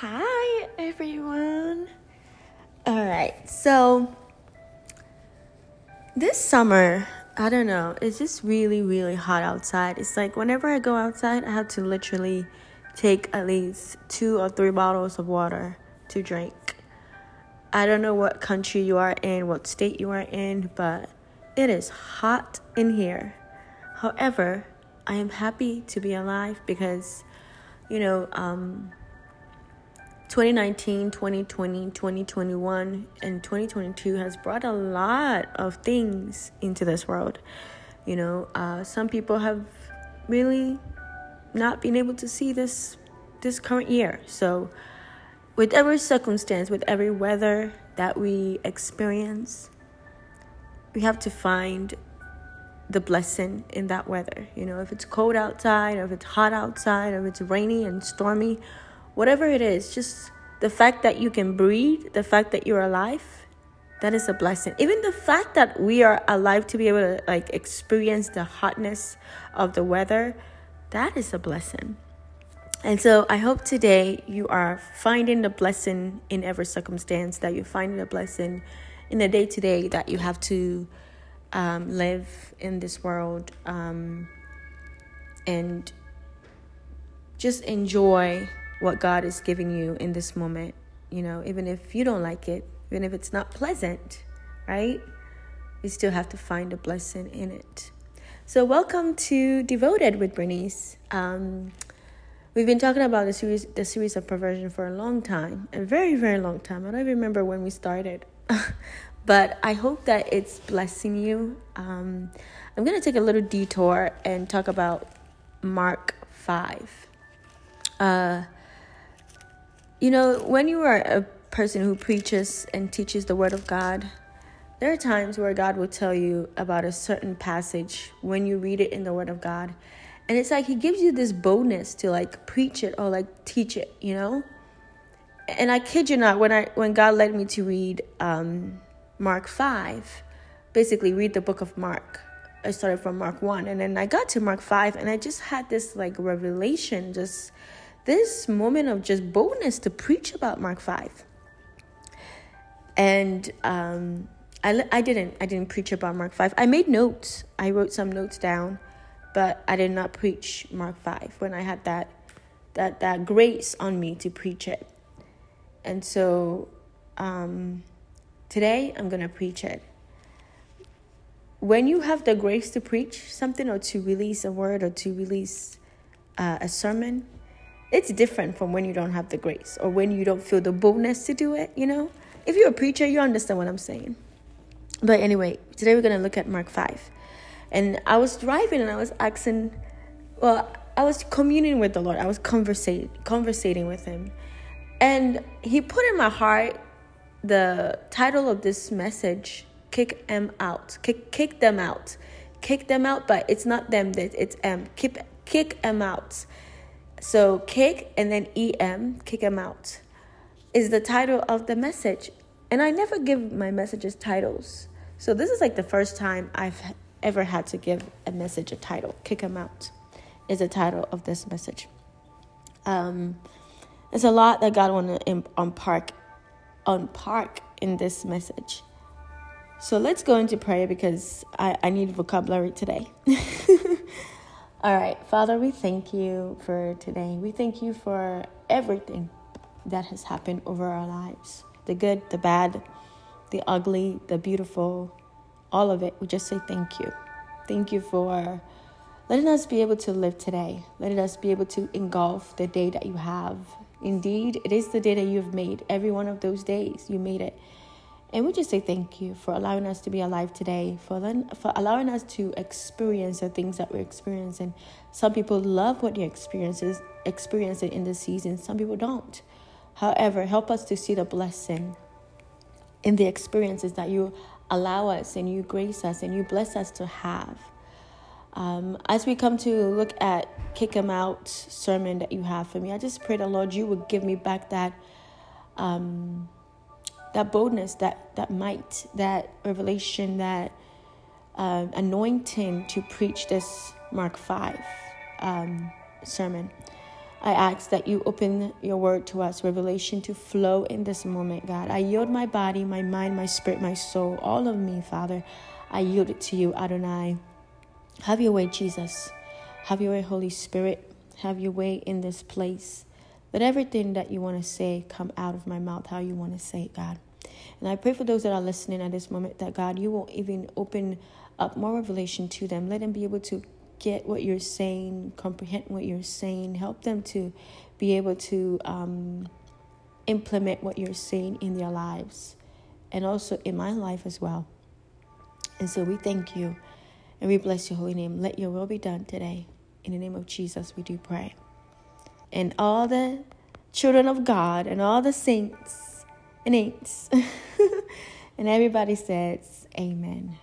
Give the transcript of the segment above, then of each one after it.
Hi, everyone. All right, so this summer, I don't know, it's just really, really hot outside. It's like whenever I go outside, I have to literally take at least two or three bottles of water to drink. I don't know what country you are in, what state you are in, but it is hot in here. However, I am happy to be alive because, you know, um, 2019, 2020, 2021, and 2022 has brought a lot of things into this world. You know, uh, some people have really not been able to see this this current year. So, with every circumstance, with every weather that we experience, we have to find the blessing in that weather. You know, if it's cold outside, or if it's hot outside, or if it's rainy and stormy, whatever it is, just the fact that you can breathe, the fact that you're alive, that is a blessing. Even the fact that we are alive to be able to like experience the hotness of the weather, that is a blessing. And so I hope today you are finding the blessing in every circumstance, that you're finding a blessing in the day to day that you have to um, live in this world um, and just enjoy what God is giving you in this moment. You know, even if you don't like it, even if it's not pleasant, right? You still have to find a blessing in it. So, welcome to Devoted with Bernice. Um, we've been talking about the series, the series of perversion for a long time, a very, very long time. I don't remember when we started, but I hope that it's blessing you. Um, I'm going to take a little detour and talk about Mark 5. Uh, you know, when you are a person who preaches and teaches the Word of God, there are times where God will tell you about a certain passage when you read it in the Word of God. And it's like He gives you this boldness to like preach it or like teach it, you know? And I kid you not, when I when God led me to read um, Mark 5, basically read the book of Mark. I started from Mark 1 and then I got to Mark 5 and I just had this like revelation just this moment of just boldness to preach about Mark 5. And um, I, I didn't I didn't preach about Mark 5. I made notes. I wrote some notes down, but I did not preach Mark 5 when I had that that that grace on me to preach it. And so um, today I'm going to preach it. When you have the grace to preach something or to release a word or to release uh, a sermon, it's different from when you don't have the grace or when you don't feel the boldness to do it, you know? If you're a preacher, you understand what I'm saying. But anyway, today we're going to look at Mark 5. And I was driving and I was asking, well, I was communing with the Lord. I was conversating, conversating with Him. And He put in my heart the title of this message, Kick Them Out. Kick, kick them out. Kick them out, but it's not them, that it's M. Kick, kick them out. So, kick and then EM, kick them out, is the title of the message. And I never give my messages titles. So, this is like the first time I've ever had to give a message a title. Kick them out is the title of this message. Um, there's a lot that God want to unpark, unpark in this message. So let's go into prayer because I, I need vocabulary today. All right, Father, we thank you for today. We thank you for everything that has happened over our lives the good, the bad, the ugly, the beautiful, all of it. We just say thank you. Thank you for letting us be able to live today, letting us be able to engulf the day that you have. Indeed, it is the day that you have made. Every one of those days, you made it. And we just say thank you for allowing us to be alive today, for, for allowing us to experience the things that we're experiencing. Some people love what they're experiencing, experiencing in this season, some people don't. However, help us to see the blessing in the experiences that you allow us and you grace us and you bless us to have. Um, as we come to look at Kick 'em Out sermon that you have for me, I just pray the Lord you would give me back that. Um, that boldness, that that might, that revelation, that uh, anointing to preach this Mark five um, sermon. I ask that you open your word to us, revelation to flow in this moment, God. I yield my body, my mind, my spirit, my soul, all of me, Father. I yield it to you, Adonai. Have your way, Jesus. Have your way, Holy Spirit. Have your way in this place. Let everything that you want to say come out of my mouth how you want to say it, God. And I pray for those that are listening at this moment that God, you will even open up more revelation to them. Let them be able to get what you're saying, comprehend what you're saying, help them to be able to um, implement what you're saying in their lives and also in my life as well. And so we thank you and we bless your holy name. Let your will be done today. In the name of Jesus, we do pray. And all the children of God and all the saints and ain'ts and everybody says, Amen.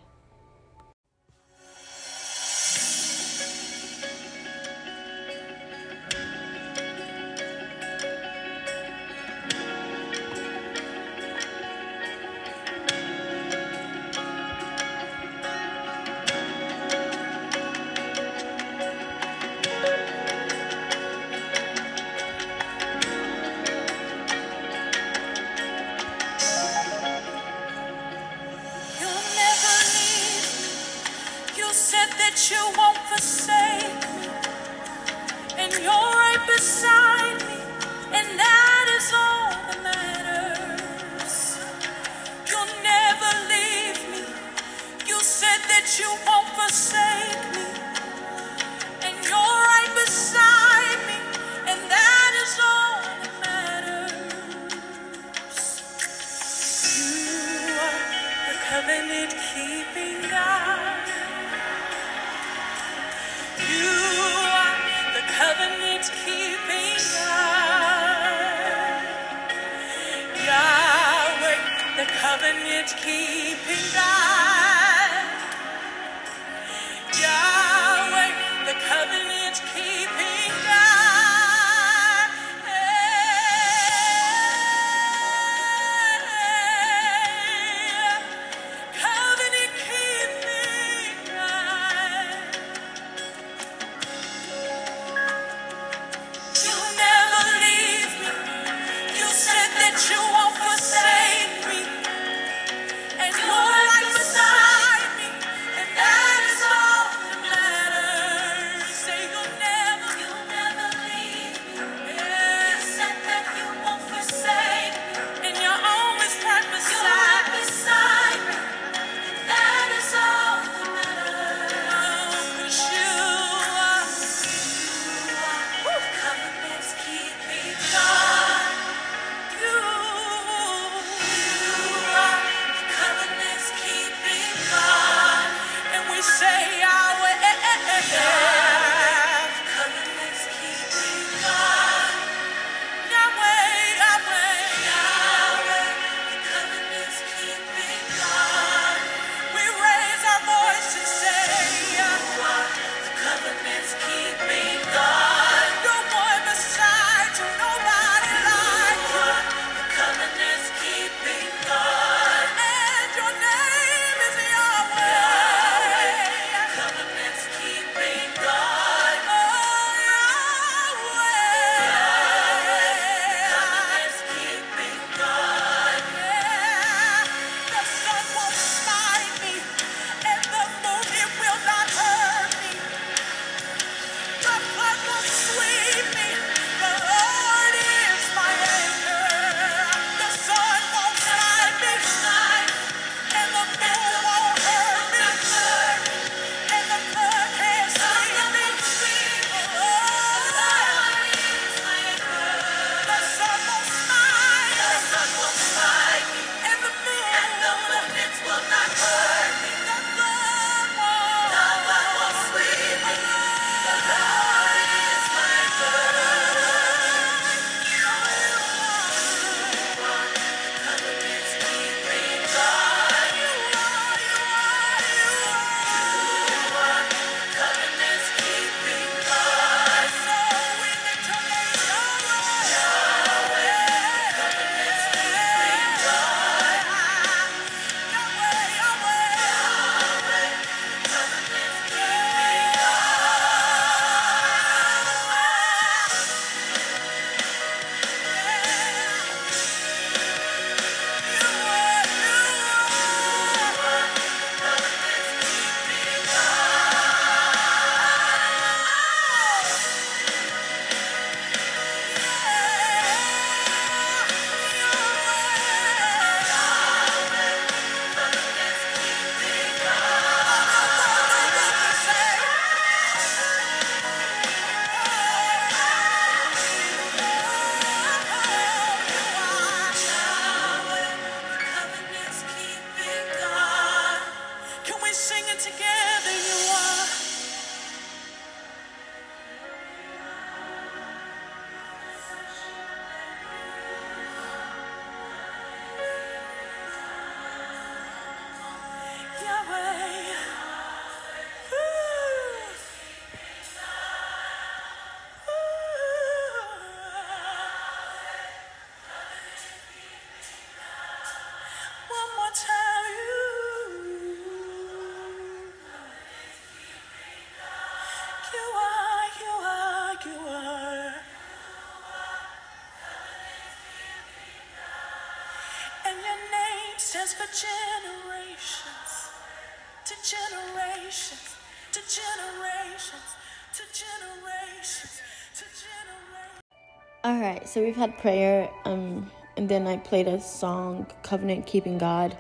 So we've had prayer, um, and then I played a song, "Covenant Keeping God,"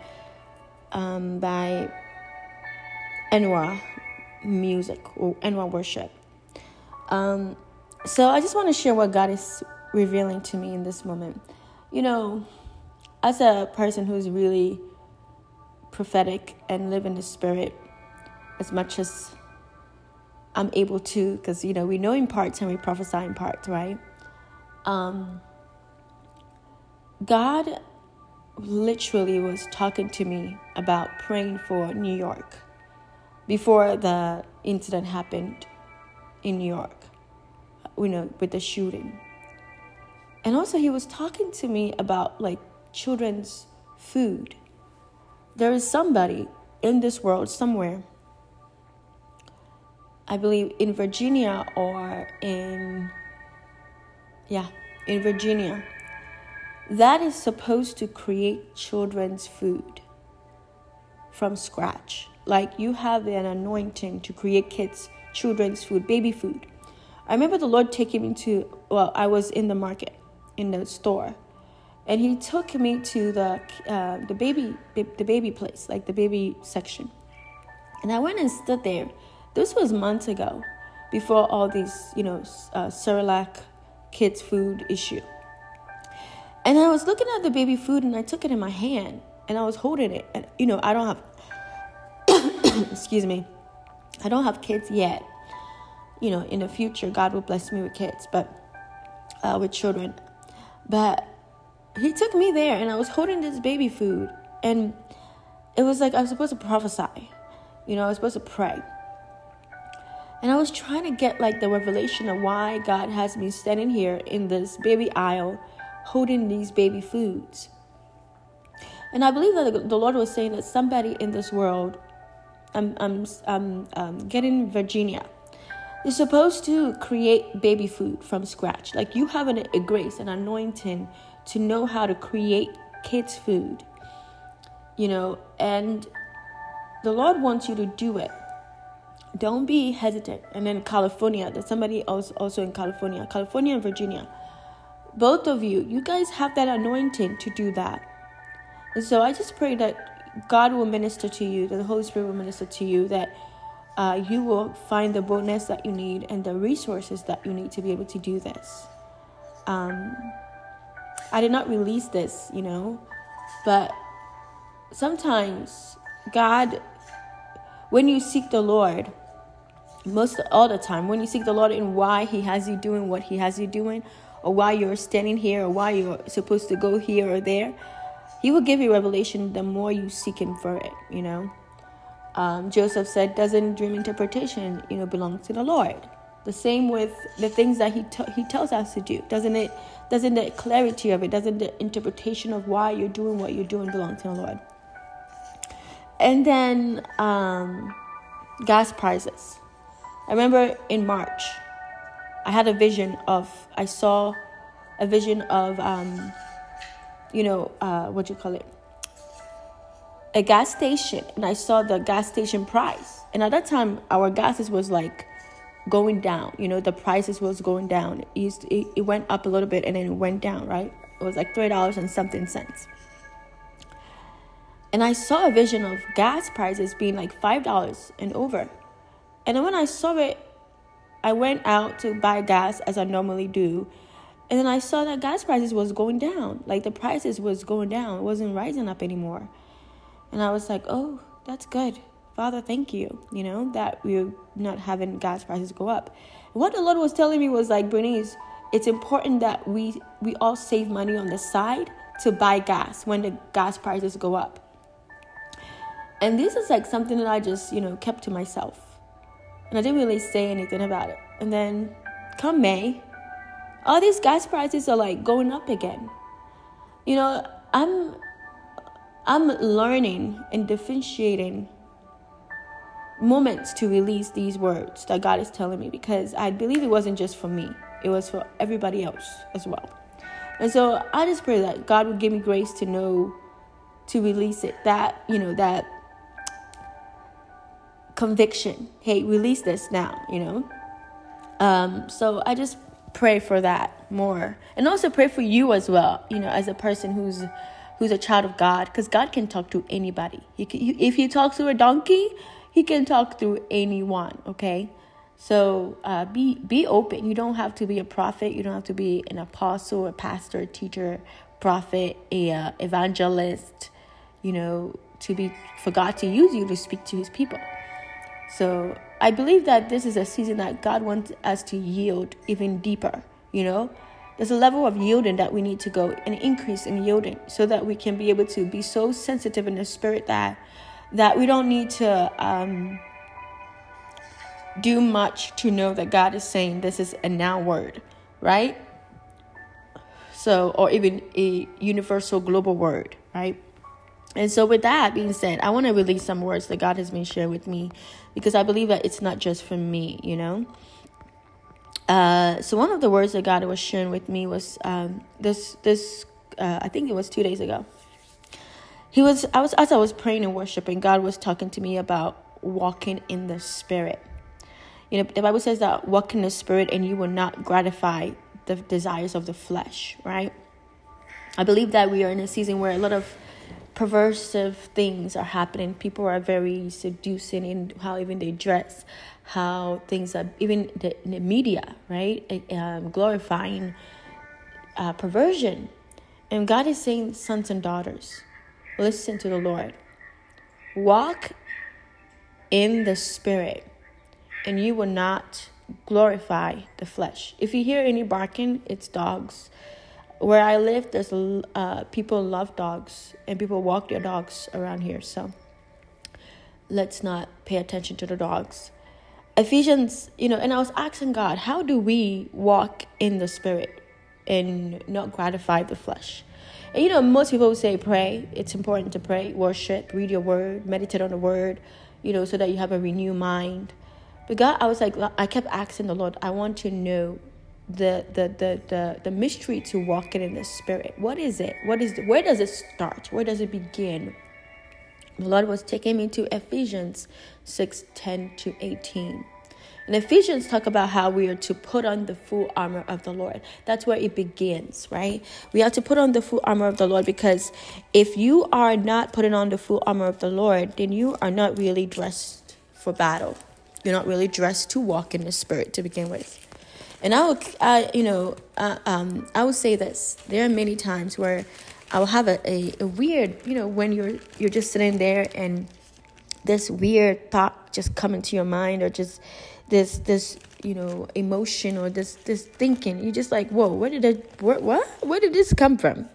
um, by Enwa Music or Enwa Worship. Um, so I just want to share what God is revealing to me in this moment. You know, as a person who's really prophetic and live in the spirit as much as I'm able to, because you know we know in parts and we prophesy in parts, right? Um, God literally was talking to me about praying for New York before the incident happened in New York, you know, with the shooting. And also, he was talking to me about like children's food. There is somebody in this world somewhere, I believe in Virginia or in, yeah, in Virginia, that is supposed to create children's food from scratch. Like you have an anointing to create kids' children's food, baby food. I remember the Lord taking me to, well, I was in the market, in the store, and He took me to the uh, the baby the baby place, like the baby section, and I went and stood there. This was months ago, before all these, you know, uh, Cerelac kids food issue. And I was looking at the baby food, and I took it in my hand, and I was holding it, and you know, I don't have, excuse me, I don't have kids yet. You know, in the future, God will bless me with kids, but uh, with children. But He took me there, and I was holding this baby food, and it was like I was supposed to prophesy. You know, I was supposed to pray. And I was trying to get like the revelation of why God has me standing here in this baby aisle holding these baby foods. And I believe that the Lord was saying that somebody in this world I'm, I'm, I'm um, getting Virginia. You're supposed to create baby food from scratch. Like you have an, a grace, an anointing to know how to create kids' food. You know, and the Lord wants you to do it. Don't be hesitant. And then California, there's somebody else also in California, California and Virginia. Both of you, you guys have that anointing to do that. And so I just pray that God will minister to you, that the Holy Spirit will minister to you, that uh, you will find the boldness that you need and the resources that you need to be able to do this. Um, I did not release this, you know, but sometimes God, when you seek the Lord, most all the time, when you seek the Lord in why He has you doing what He has you doing, or why you're standing here, or why you're supposed to go here or there, he will give you revelation the more you seek Him for it, you know. Um, Joseph said, doesn't dream interpretation, you know, belong to the Lord. The same with the things that he t- he tells us to do. Doesn't it? Doesn't the clarity of it? Doesn't the interpretation of why you're doing what you're doing belong to the Lord? And then um, gas prices. I remember in March, I had a vision of. I saw a vision of um, you know, uh, what you call it, a gas station, and I saw the gas station price. And at that time, our gases was like going down. You know, the prices was going down. It, used it, it went up a little bit and then it went down. Right? It was like three dollars and something cents. And I saw a vision of gas prices being like five dollars and over. And then when I saw it, I went out to buy gas as I normally do and then I saw that gas prices was going down. Like the prices was going down. It wasn't rising up anymore. And I was like, "Oh, that's good. Father, thank you, you know, that we're not having gas prices go up." What the Lord was telling me was like, "Bernice, it's important that we we all save money on the side to buy gas when the gas prices go up." And this is like something that I just, you know, kept to myself. And I didn't really say anything about it. And then come May, all these gas prices are like going up again. You know, I'm I'm learning and differentiating moments to release these words that God is telling me because I believe it wasn't just for me, it was for everybody else as well. And so I just pray that God would give me grace to know to release it. That, you know, that conviction. Hey, release this now, you know? Um, so I just pray for that more. And also pray for you as well, you know, as a person who's who's a child of God, because God can talk to anybody. He can, if he talks to a donkey, he can talk through anyone, okay? So uh, be be open. You don't have to be a prophet. You don't have to be an apostle, a pastor, a teacher, prophet, a uh, evangelist. You know, to be for God to use you to speak to His people. So I believe that this is a season that God wants us to yield even deeper, you know? There's a level of yielding that we need to go, and increase in yielding, so that we can be able to be so sensitive in the spirit that that we don't need to um, do much to know that God is saying this is a now word, right? So, or even a universal global word, right? And so, with that being said, I want to release some words that God has been sharing with me because I believe that it's not just for me, you know. Uh, so one of the words that God was sharing with me was um, this. This uh, I think it was two days ago. He was. I was as I was praying and worshiping. God was talking to me about walking in the Spirit. You know, the Bible says that walk in the Spirit, and you will not gratify the desires of the flesh. Right. I believe that we are in a season where a lot of perversive things are happening. People are very seducing in how even they dress, how things are even the, the media, right? Um, glorifying uh, perversion. And God is saying, sons and daughters, listen to the Lord. Walk in the Spirit, and you will not glorify the flesh. If you hear any barking, it's dogs where I live, there's uh, people love dogs and people walk their dogs around here. So let's not pay attention to the dogs. Ephesians, you know, and I was asking God, how do we walk in the spirit and not gratify the flesh? And you know, most people say pray. It's important to pray, worship, read your word, meditate on the word, you know, so that you have a renewed mind. But God, I was like, I kept asking the Lord, I want to know the the the the, the mystery to walking in the spirit what is it what is the, where does it start where does it begin the lord was taking me to ephesians 6 10 to 18 and Ephesians talk about how we are to put on the full armor of the Lord. That's where it begins, right? We have to put on the full armor of the Lord because if you are not putting on the full armor of the Lord, then you are not really dressed for battle. You're not really dressed to walk in the spirit to begin with. And I will, I, you know, uh, um, I would say this. There are many times where I will have a, a, a weird, you know, when you're you're just sitting there and this weird thought just come into your mind or just this this you know emotion or this this thinking. You're just like, whoa, where did it? Where, what? Where did this come from?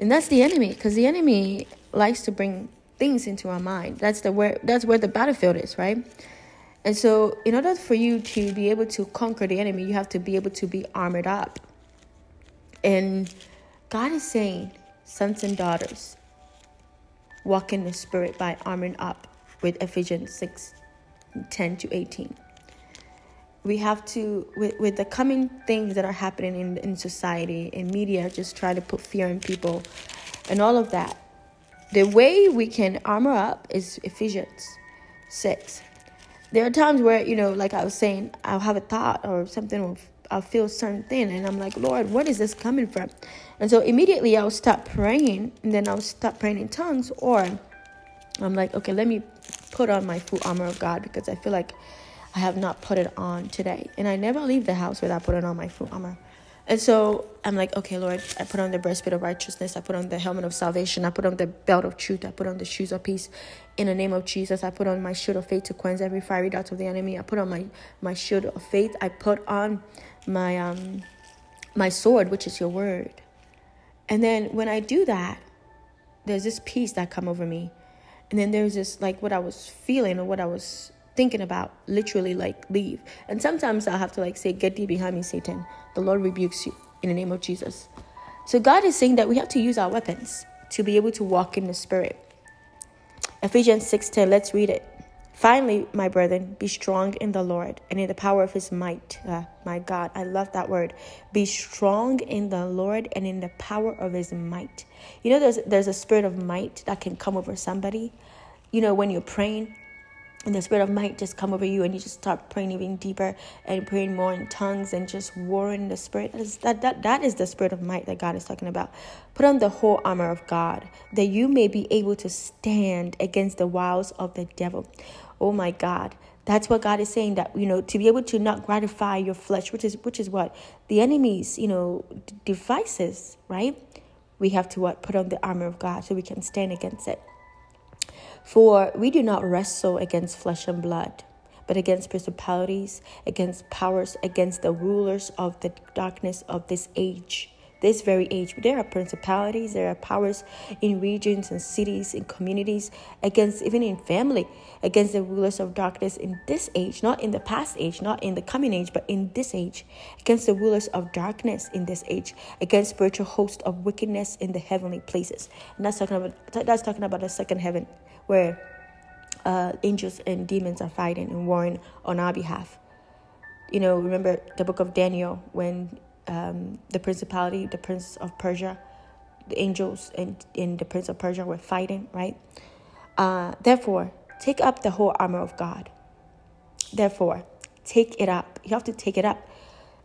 And that's the enemy, because the enemy likes to bring things into our mind. That's the where that's where the battlefield is, right? And so, in order for you to be able to conquer the enemy, you have to be able to be armored up. And God is saying, sons and daughters, walk in the spirit by arming up with Ephesians 6 10 to 18. We have to, with, with the coming things that are happening in, in society, in media, just try to put fear in people and all of that. The way we can armor up is Ephesians 6 there are times where you know like i was saying i'll have a thought or something or i'll feel certain thing and i'm like lord what is this coming from and so immediately i'll stop praying and then i'll stop praying in tongues or i'm like okay let me put on my full armor of god because i feel like i have not put it on today and i never leave the house without putting on my full armor and so I'm like, okay, Lord, I put on the breastplate of righteousness. I put on the helmet of salvation. I put on the belt of truth. I put on the shoes of peace. In the name of Jesus, I put on my shield of faith to quench every fiery dart of the enemy. I put on my, my shield of faith. I put on my um my sword, which is your word. And then when I do that, there's this peace that come over me. And then there's this like what I was feeling or what I was thinking about literally like leave. And sometimes I'll have to like say, Get thee behind me, Satan. The Lord rebukes you in the name of Jesus. So God is saying that we have to use our weapons to be able to walk in the spirit. Ephesians 6:10, let's read it. Finally, my brethren, be strong in the Lord and in the power of his might. Uh, my God, I love that word. Be strong in the Lord and in the power of his might. You know, there's, there's a spirit of might that can come over somebody. You know, when you're praying, and the spirit of might just come over you and you just start praying even deeper and praying more in tongues and just warring in the spirit. That is, that, that, that is the spirit of might that god is talking about. Put on the whole armor of god that you may be able to stand against the wiles of the devil. Oh my god. That's what god is saying that you know to be able to not gratify your flesh which is which is what? The enemy's you know d- devices right? We have to what? Put on the armor of god so we can stand against it for we do not wrestle against flesh and blood, but against principalities, against powers, against the rulers of the darkness of this age. This very age, there are principalities, there are powers in regions and cities, in communities, against even in family, against the rulers of darkness in this age, not in the past age, not in the coming age, but in this age, against the rulers of darkness in this age, against spiritual hosts of wickedness in the heavenly places. And that's talking about that's talking about the second heaven where uh, angels and demons are fighting and warring on our behalf. You know, remember the book of Daniel when um, the principality, the prince of Persia, the angels and, and the prince of Persia were fighting, right? Uh, therefore, take up the whole armor of God. Therefore, take it up. You have to take it up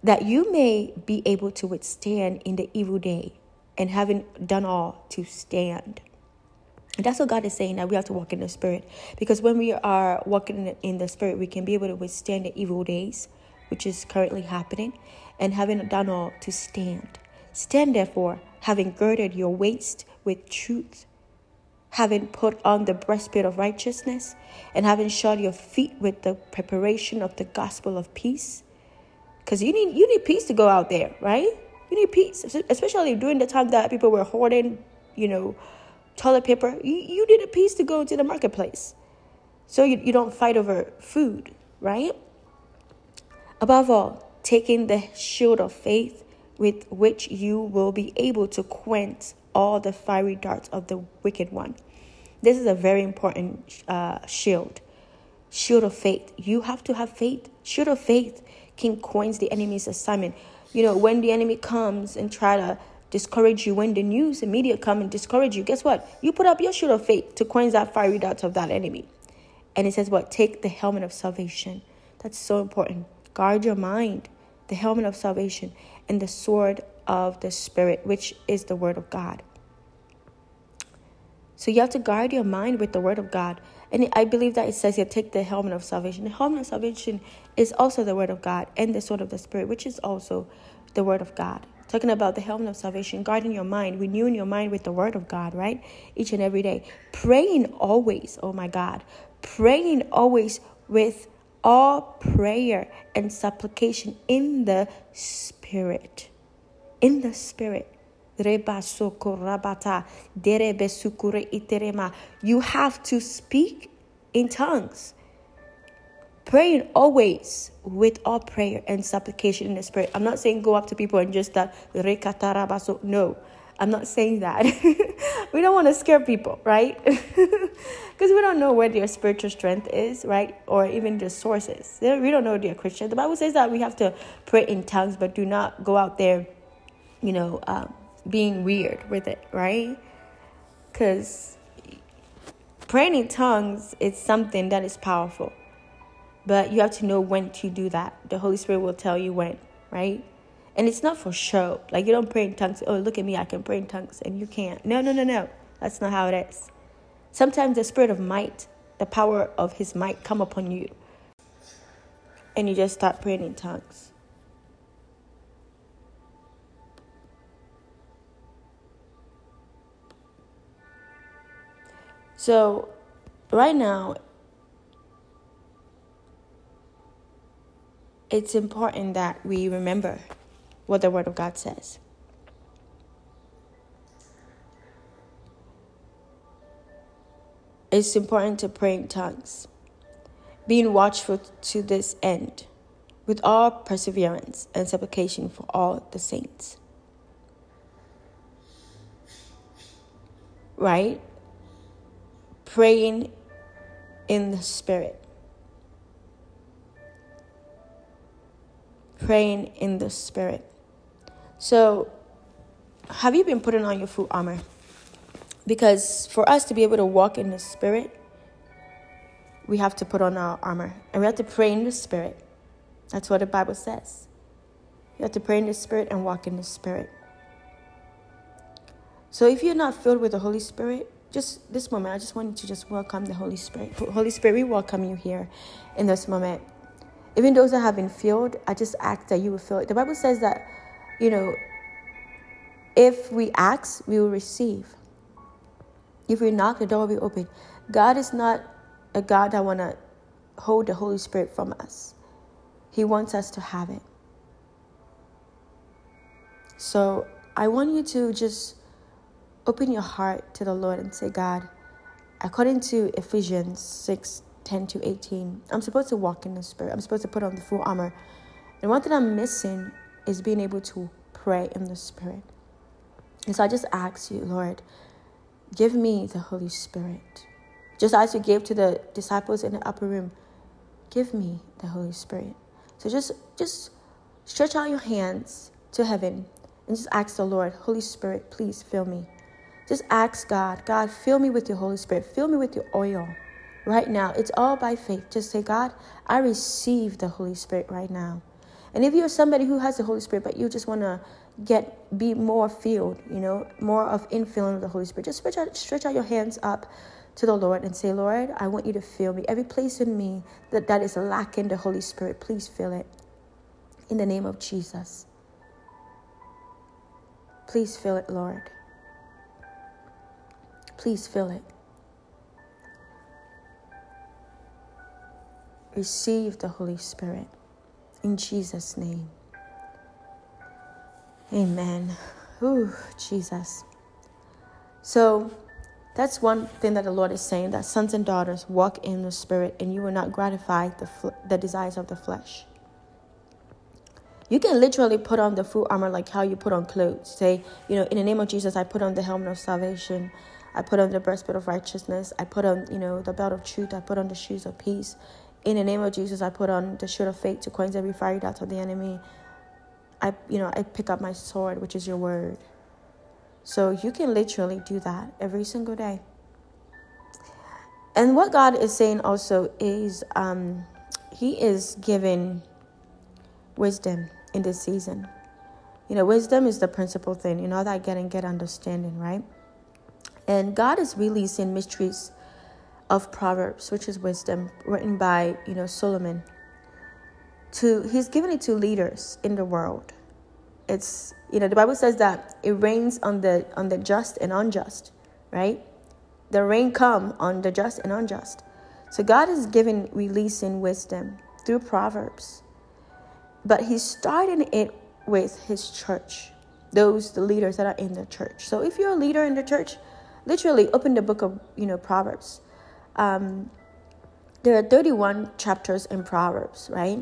that you may be able to withstand in the evil day and having done all to stand. And that's what God is saying that we have to walk in the Spirit. Because when we are walking in the Spirit, we can be able to withstand the evil days, which is currently happening, and having done all to stand. Stand therefore, having girded your waist with truth, having put on the breastplate of righteousness, and having shod your feet with the preparation of the gospel of peace. Because you need you need peace to go out there, right? You need peace, especially during the time that people were hoarding, you know, toilet paper, you, you need a peace to go to the marketplace. So you, you don't fight over food, right? Above all, taking the shield of faith with which you will be able to quench all the fiery darts of the wicked one. This is a very important uh, shield. Shield of faith. You have to have faith. Shield of faith can quench the enemy's assignment. You know, when the enemy comes and try to discourage you when the news and media come and discourage you, guess what? You put up your shield of faith to quench that fiery darts of that enemy. And it says, what? Take the helmet of salvation. That's so important. Guard your mind, the helmet of salvation, and the sword of the Spirit, which is the word of God. So you have to guard your mind with the word of God. And I believe that it says here, take the helmet of salvation. The helmet of salvation is also the word of God and the sword of the Spirit, which is also the word of God talking about the helmet of salvation, guarding your mind, renewing your mind with the word of God, right? Each and every day. Praying always, oh my God, praying always with all prayer and supplication in the spirit. In the spirit. You have to speak in tongues praying always with all prayer and supplication in the spirit. I'm not saying go up to people and just that no. I'm not saying that. we don't want to scare people, right? Because we don't know where their spiritual strength is, right? Or even their sources. We don't know they're Christian. The Bible says that we have to pray in tongues, but do not go out there, you know, um, being weird with it, right? Because praying in tongues is something that is powerful. But you have to know when to do that. The Holy Spirit will tell you when, right? And it's not for show. Like you don't pray in tongues. Oh, look at me, I can pray in tongues, and you can't. No, no, no, no. That's not how it is. Sometimes the spirit of might, the power of His might, come upon you, and you just start praying in tongues. So, right now, it's important that we remember what the Word of God says. It's important to pray in tongues, being watchful to this end, with all perseverance and supplication for all the saints. Right? Praying in the Spirit. Praying in the Spirit. So, have you been putting on your full armor? Because for us to be able to walk in the Spirit, we have to put on our armor and we have to pray in the Spirit. That's what the Bible says. You have to pray in the Spirit and walk in the Spirit. So if you're not filled with the Holy Spirit, just this moment, I just want you to just welcome the Holy Spirit. Holy Spirit, we welcome you here in this moment. Even those that have been filled, I just ask that you will fill it. The Bible says that, you know, if we ask, we will receive. If we knock, the door will be open. God is not a God that want to hold the Holy Spirit from us. He wants us to have it. So I want you to just open your heart to the Lord and say, God, according to Ephesians 6 10 to 18, I'm supposed to walk in the Spirit. I'm supposed to put on the full armor. And one thing I'm missing is being able to pray in the Spirit. And so I just ask you, Lord, give me the Holy Spirit. Just as you gave to the disciples in the upper room, give me the Holy Spirit. So just just stretch out your hands to heaven and just ask the Lord, Holy Spirit, please fill me. Just ask God, God, fill me with your Holy Spirit. Fill me with your oil right now. It's all by faith. Just say, God, I receive the Holy Spirit right now. And if you're somebody who has the Holy Spirit, but you just want to get be more filled, you know, more of infilling of the Holy Spirit, just stretch out, stretch out your hands up to the Lord and say, Lord, I want you to fill me. Every place in me that, that is lacking the Holy Spirit, please fill it. In the name of Jesus. Please fill it, Lord. Please fill it. Receive the Holy Spirit in Jesus' name. Amen. Ooh, Jesus. So, that's one thing that the Lord is saying that sons and daughters walk in the Spirit and you will not gratify the, fl- the desires of the flesh. You can literally put on the full armor like how you put on clothes. Say, you know, in the name of Jesus, I put on the helmet of salvation. I put on the breastplate of righteousness. I put on, you know, the belt of truth. I put on the shoes of peace. In the name of Jesus, I put on the shield of faith to quench every fiery dart of the enemy. I, you know, I pick up my sword, which is your word. So you can literally do that every single day. And what God is saying also is um, He is giving wisdom in this season. You know, wisdom is the principal thing. You know that get and get understanding, right? And God is releasing mysteries of Proverbs, which is wisdom, written by, you know, Solomon. To he's given it to leaders in the world. It's you know the bible says that it rains on the on the just and unjust right? The rain come on the just and unjust. So god is giving releasing wisdom through proverbs. But he's starting it with his church those the leaders that are in the church. So if you're a leader in the church literally open the book of you know proverbs um, there are 31 chapters in proverbs right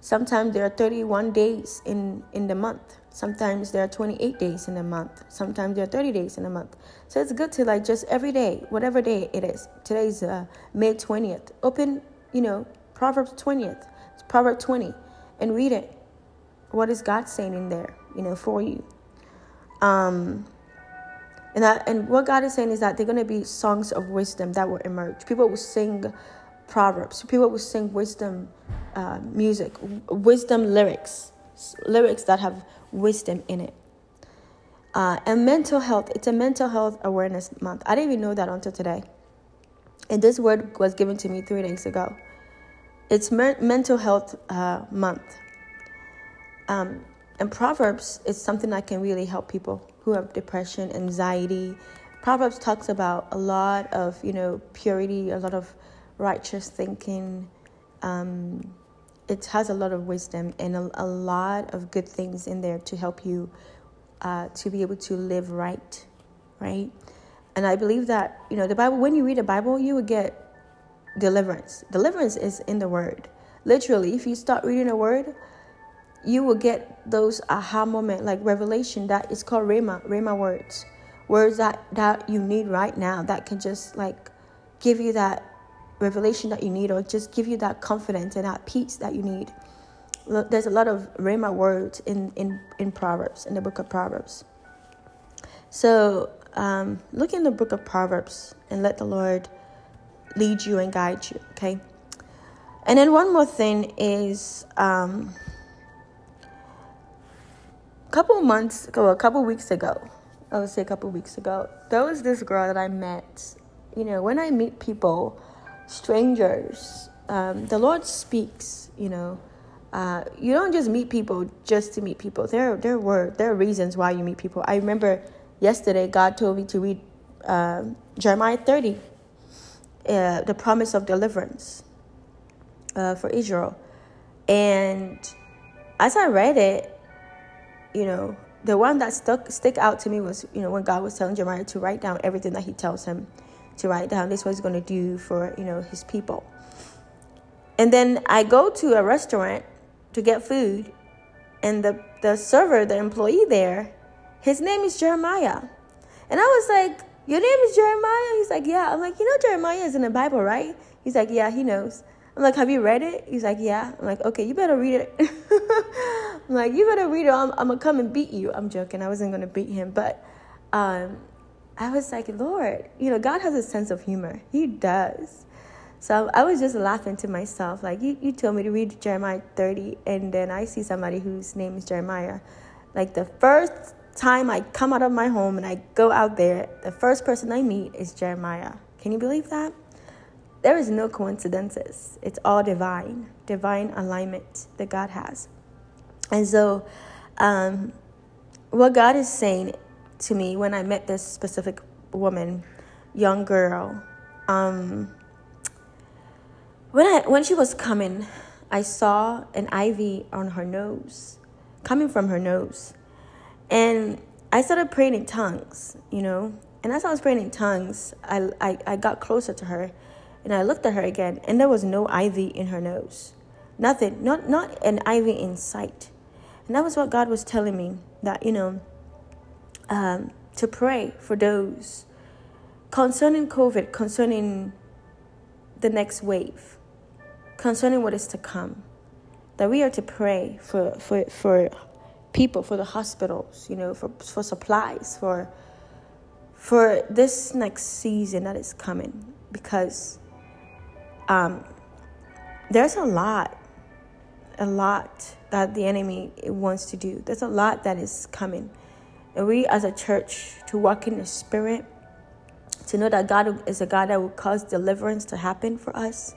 Sometimes there are 31 days in, in the month. Sometimes there are 28 days in a month. Sometimes there are 30 days in a month. So it's good to like just every day, whatever day it is. Today's uh, May 20th. Open, you know, Proverbs 20th, It's Proverbs 20, and read it. What is God saying in there, you know, for you? Um, and that, and what God is saying is that they're to be songs of wisdom that will emerge. People will sing proverbs. People will sing wisdom uh, music, wisdom lyrics, lyrics that have wisdom in it. Uh, and mental health, it's a mental health awareness month. I didn't even know that until today. And this word was given to me three days ago. It's mental health uh, month. Um, and Proverbs is something that can really help people who have depression, anxiety. Proverbs talks about a lot of, you know, purity, a lot of righteous thinking, um, it has a lot of wisdom and a, a, lot of good things in there to help you uh, to be able to live right, right? And I believe that you know the Bible. When you read the Bible, you will get deliverance. Deliverance is in the Word. Literally, if you start reading the Word, you will get those aha moment, like revelation. That is called rhema, rhema words, words that that you need right now. That can just like give you that revelation that you need or just give you that confidence and that peace that you need. There's a lot of rhema words in, in, in Proverbs, in the book of Proverbs. So um, look in the book of Proverbs and let the Lord lead you and guide you, okay? And then one more thing is um, couple months ago, a couple weeks ago, I would say a couple weeks ago, there was this girl that I met. You know, when I meet people, strangers, um, the Lord speaks, you know. Uh, you don't just meet people just to meet people. There, there were there are reasons why you meet people. I remember yesterday God told me to read uh, Jeremiah 30, uh, the promise of deliverance uh, for Israel, and as I read it, you know, the one that stuck stick out to me was you know when God was telling Jeremiah to write down everything that He tells him to write down. This is what He's going to do for you know His people. And then I go to a restaurant to get food, and the the server, the employee there, his name is Jeremiah, and I was like, "Your name is Jeremiah?" He's like, "Yeah." I'm like, "You know Jeremiah is in the Bible, right?" He's like, "Yeah, he knows." I'm like, have you read it? He's like, yeah. I'm like, okay, you better read it. I'm like, you better read it. I'm, I'm gonna come and beat you. I'm joking. I wasn't gonna beat him, but um, I was like, Lord, you know, God has a sense of humor. He does. So I was just laughing to myself, like you, you told me to read Jeremiah 30, and then I see somebody whose name is Jeremiah. Like the first time I come out of my home and I go out there, the first person I meet is Jeremiah. Can you believe that? There is no coincidences. It's all divine, divine alignment that God has. And so, um, what God is saying to me when I met this specific woman, young girl, um, when I when she was coming, I saw an ivy on her nose, coming from her nose, and I started praying in tongues, you know. And as I was praying in tongues, I I, I got closer to her and I looked at her again, and there was no ivy in her nose. Nothing, not, not an ivy in sight. And that was what God was telling me that, you know, um, to pray for those concerning COVID, concerning the next wave, concerning what is to come. That we are to pray for, for, for people, for the hospitals, you know, for, for supplies, for, for this next season that is coming. Because um, there's a lot, a lot that the enemy wants to do. There's a lot that is coming. And we as a church to walk in the spirit, to know that God is a God that will cause deliverance to happen for us.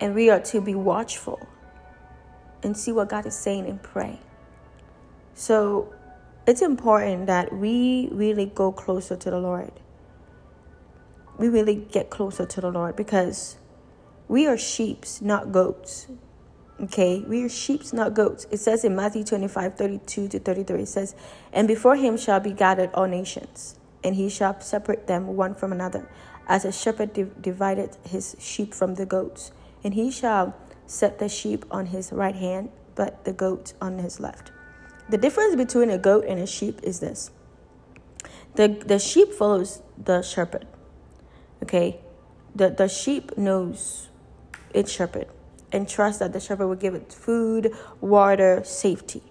And we are to be watchful and see what God is saying and pray. So it's important that we really go closer to the Lord. We really get closer to the Lord because we are sheeps, not goats. Okay, we are sheeps, not goats. It says in Matthew 25, 32 to 33, it says, And before him shall be gathered all nations, and he shall separate them one from another, as a shepherd div- divided his sheep from the goats. And he shall set the sheep on his right hand, but the goat on his left. The difference between a goat and a sheep is this the, the sheep follows the shepherd. Okay, the, the sheep knows its shepherd and trust that the shepherd will give it food, water, safety.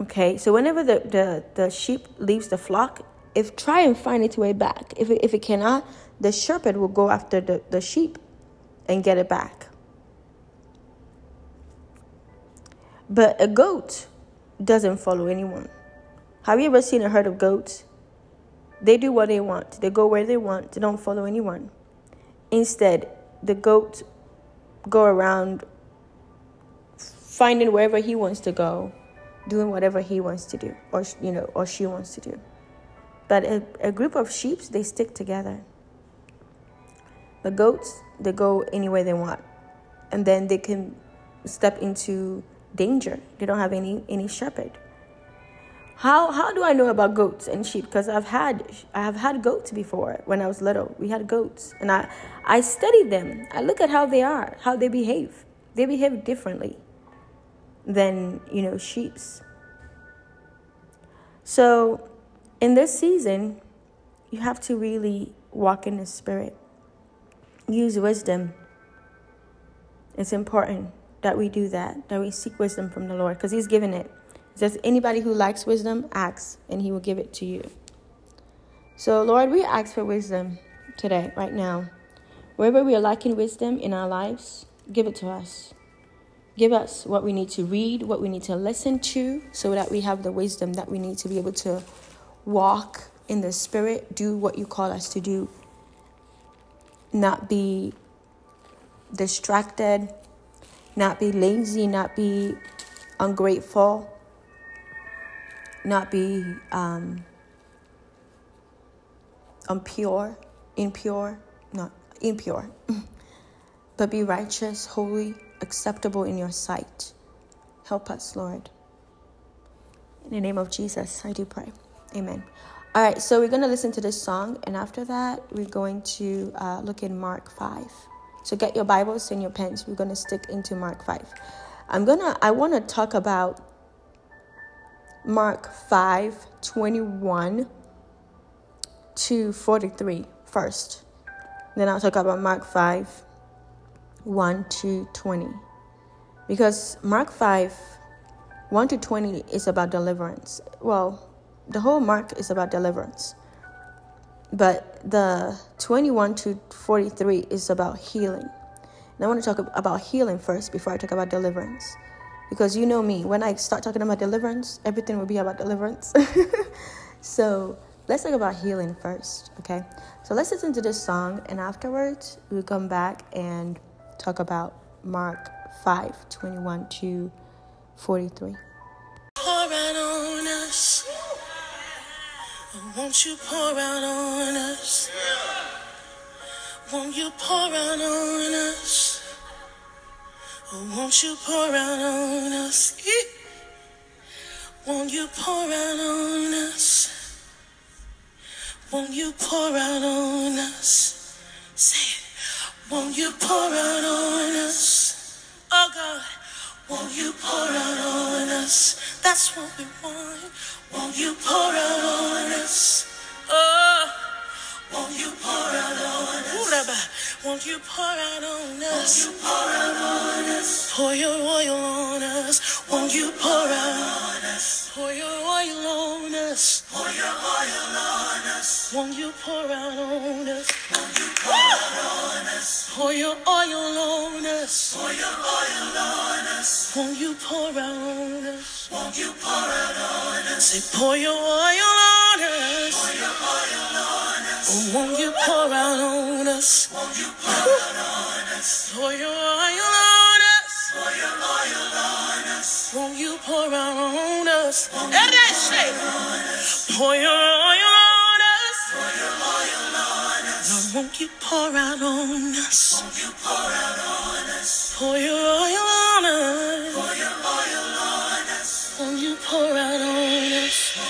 Okay, so whenever the, the, the sheep leaves the flock, if try and find its way back. If it, if it cannot, the shepherd will go after the, the sheep and get it back. But a goat doesn't follow anyone. Have you ever seen a herd of goats? They do what they want. They go where they want. They don't follow anyone. Instead, the goat go around finding wherever he wants to go, doing whatever he wants to do, or you know, or she wants to do. But a, a group of sheep, they stick together. The goats, they go anywhere they want, and then they can step into danger. They don't have any any shepherd. How how do I know about goats and sheep? Because I've had I have had goats before when I was little. We had goats, and I I studied them. I look at how they are, how they behave. They behave differently than you know sheep's. So, in this season, you have to really walk in the Spirit. Use wisdom. It's important that we do that, that we seek wisdom from the Lord because He's given it. It says, anybody who lacks wisdom, asks, and He will give it to you. So, Lord, we ask for wisdom today, right now. Wherever we are lacking wisdom in our lives, give it to us. Give us what we need to read, what we need to listen to, so that we have the wisdom that we need to be able to walk in the Spirit, do what you call us to do, not be distracted, not be lazy, not be ungrateful, not be um, impure, impure, not impure, but be righteous, holy, acceptable in your sight. Help us, Lord. In the name of Jesus, I do pray. Amen. All right, so we're going to listen to this song, and after that, we're going to uh, look in Mark 5. So get your Bibles and your pens. We're going to stick into Mark 5. I'm going to, I want to talk about Mark 5 21 to 43 first. Then I'll talk about Mark 5 1 to 20. Because Mark 5 1 to 20 is about deliverance. Well, the whole Mark is about deliverance. But the 21 to 43 is about healing. And I want to talk about healing first before I talk about deliverance. Because you know me, when I start talking about deliverance, everything will be about deliverance. so let's talk about healing first, okay? So let's listen to this song, and afterwards, we'll come back and talk about Mark 5 21 to 43. Pour out on us. Oh, won't you pour out on us? Won't you pour out on us? Won't you pour out on us? Won't you pour out on us? Won't you pour out on us? Say it. Won't you pour out on us? Oh God. Won't you pour out on us? That's what we want. Won't you pour out on us? Oh, won't you pour out on us? Ooh, Rabbi. Won't you pour out on us? Won't you pour out on us? Pour your oil on us. Won't you pour out on us? Pour your oil on us. Pour your oil on us. Won't you pour out on us? Won't you pour out on us? Pour your oil on us. Pour your oil on us. Won't you pour out on us? Won't you pour out on us? Say, pour your oil on us. Pour your oil on us. Oh, won't you pour out on us? Won't you pour out on us? Pour your oil on us. Pour your oil on us. Won't you pour out on us? And I say, pour your oil on us. Pour your oil on us. Lord, won't you pour out on us? Won't you pour out on us? Pour your oil on us. Pour your oil on us. Won't you pour out on us?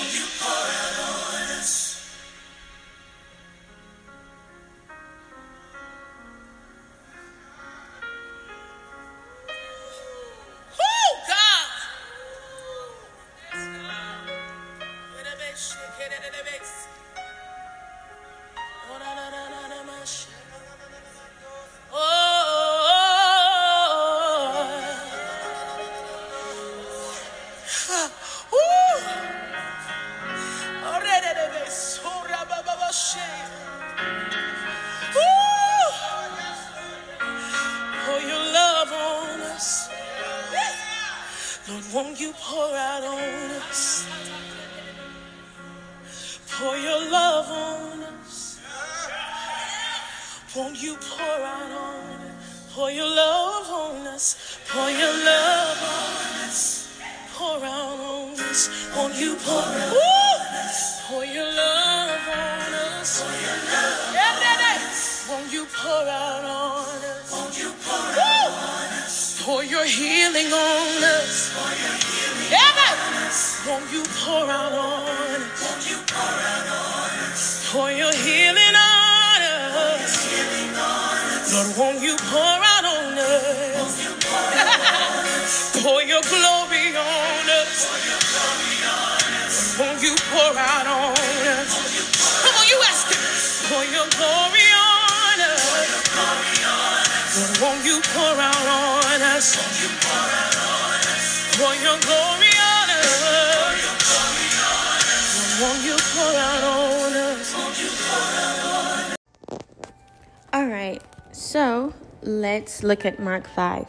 Look at Mark 5.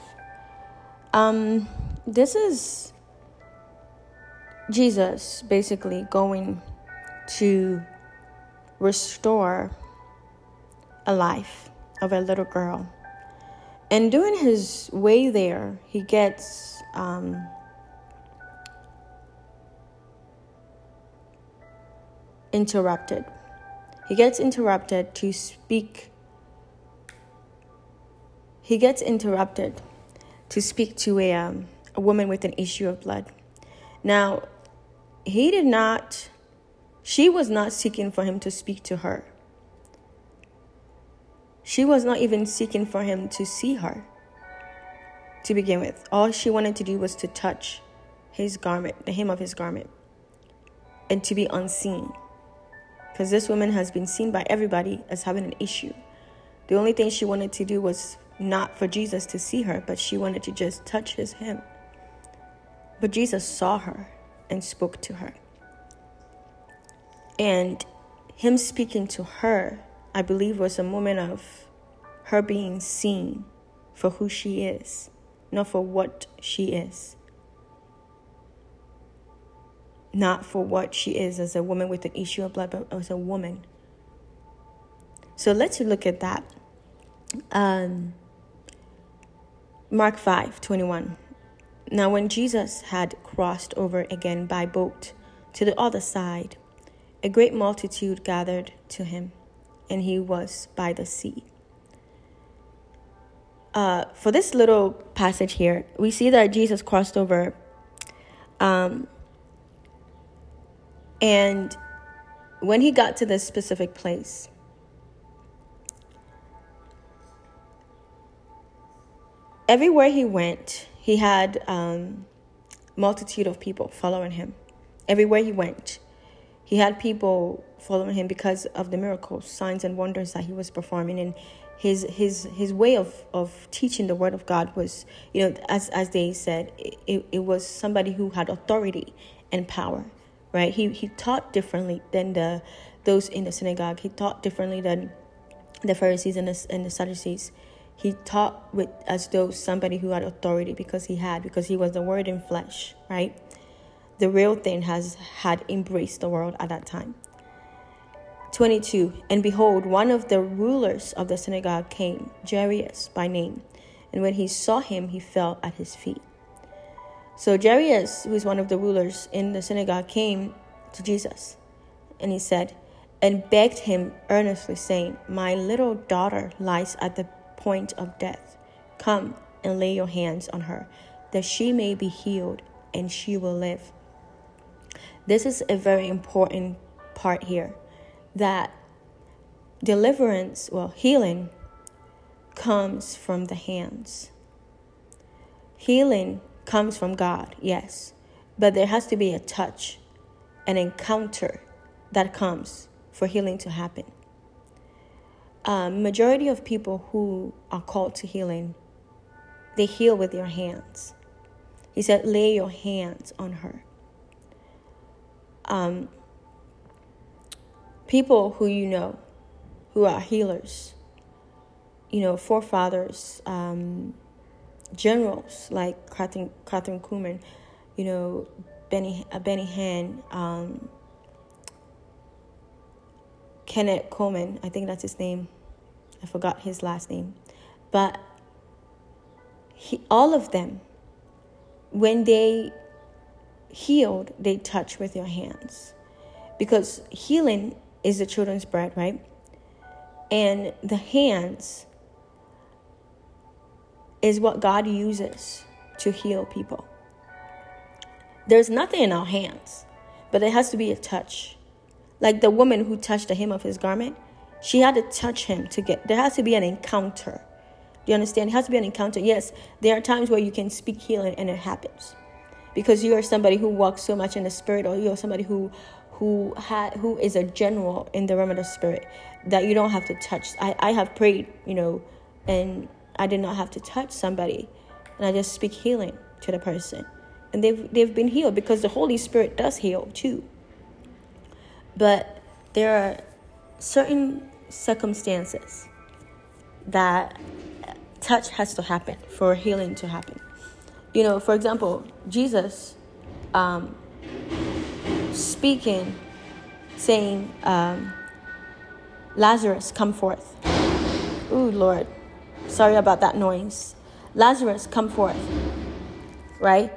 Um, this is Jesus basically going to restore a life of a little girl. And during his way there, he gets um, interrupted. He gets interrupted to speak. He gets interrupted to speak to a, um, a woman with an issue of blood. Now, he did not, she was not seeking for him to speak to her. She was not even seeking for him to see her to begin with. All she wanted to do was to touch his garment, the hem of his garment, and to be unseen. Because this woman has been seen by everybody as having an issue. The only thing she wanted to do was not for Jesus to see her, but she wanted to just touch his hem. But Jesus saw her and spoke to her. And him speaking to her, I believe, was a moment of her being seen for who she is, not for what she is. Not for what she is as a woman with an issue of blood, but as a woman. So let's look at that. Um, Mark 5 21. Now, when Jesus had crossed over again by boat to the other side, a great multitude gathered to him, and he was by the sea. Uh, for this little passage here, we see that Jesus crossed over, um, and when he got to this specific place, everywhere he went, he had um, multitude of people following him. Everywhere he went, he had people following him because of the miracles, signs, and wonders that he was performing. And his his his way of, of teaching the word of God was, you know, as as they said, it, it was somebody who had authority and power, right? He he taught differently than the those in the synagogue. He taught differently than the Pharisees and the, and the Sadducees he taught with as though somebody who had authority because he had because he was the word in flesh right? The real thing has had embraced the world at that time. 22 and behold one of the rulers of the synagogue came jairus by name. And when he saw him he fell at his feet. So jairus who is one of the rulers in the synagogue came to jesus. And he said and begged him earnestly saying my little daughter lies at the point of death. Come and lay your hands on her, that she may be healed and she will live. This is a very important part here that deliverance, well, healing comes from the hands. Healing comes from God, yes, but there has to be a touch, an encounter that comes for healing to happen um, majority of people who are called to healing, they heal with their hands. He said, lay your hands on her. Um, people who you know, who are healers, you know, forefathers, um, generals like Kathryn, Kathryn Kuhlman, you know, Benny, uh, Benny Hinn, um, Kenneth Copeland, I think that's his name. I forgot his last name. But he, all of them, when they healed, they touch with your hands. Because healing is the children's bread, right? And the hands is what God uses to heal people. There's nothing in our hands, but it has to be a touch. Like the woman who touched the hem of his garment, she had to touch him to get, there has to be an encounter. Do you understand? It has to be an encounter. Yes, there are times where you can speak healing and it happens because you are somebody who walks so much in the spirit or you are somebody who who had who is a general in the realm of the spirit that you don't have to touch. I, I have prayed, you know, and I did not have to touch somebody. And I just speak healing to the person. And they've they've been healed because the Holy Spirit does heal too. But there are certain circumstances that touch has to happen for healing to happen. You know, for example, Jesus um, speaking, saying, um, Lazarus, come forth. Ooh, Lord, sorry about that noise. Lazarus, come forth. Right?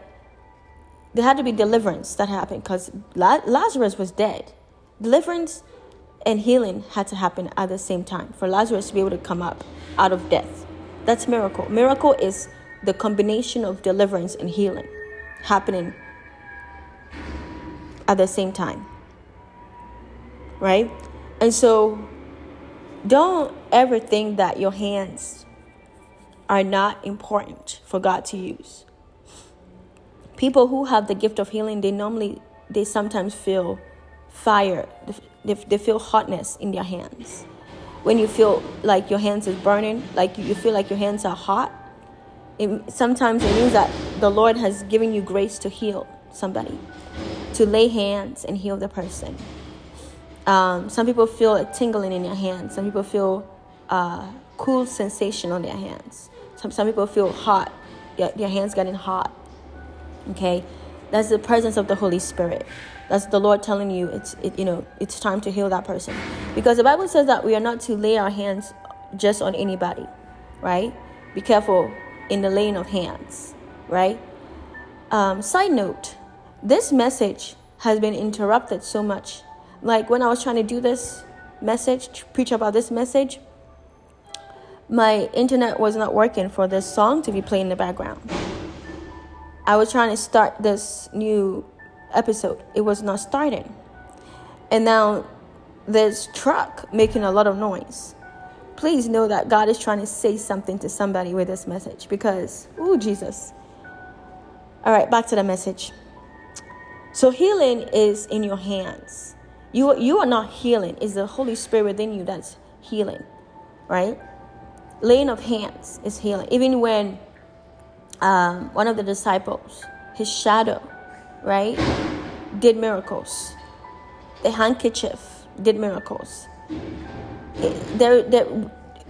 There had to be deliverance that happened because Lazarus was dead. Deliverance and healing had to happen at the same time for Lazarus to be able to come up out of death. That's miracle. Miracle is the combination of deliverance and healing happening at the same time. Right? And so don't ever think that your hands are not important for God to use. People who have the gift of healing, they normally they sometimes feel fire. They, they feel hotness in their hands. When you feel like your hands is burning, like you feel like your hands are hot, it, sometimes it means that the Lord has given you grace to heal somebody, to lay hands and heal the person. Um, some people feel a tingling in their hands. Some people feel uh, cool sensation on their hands. Some, some people feel hot, their, their hands getting hot. Okay, that's the presence of the Holy Spirit. That's the Lord telling you it's it, you know it's time to heal that person, because the Bible says that we are not to lay our hands just on anybody, right? Be careful in the laying of hands, right? Um, side note: This message has been interrupted so much. Like when I was trying to do this message, preach about this message, my internet was not working for this song to be playing in the background. I was trying to start this new episode, it was not starting. And now there's truck making a lot of noise. Please know that God is trying to say something to somebody with this message because, oh, Jesus. All right, back to the message. So, healing is in your hands. You, you are not healing, it's the Holy Spirit within you that's healing, right? laying of hands is healing. Even when um, one of the disciples, his shadow, right, did miracles. The handkerchief did miracles. There, there,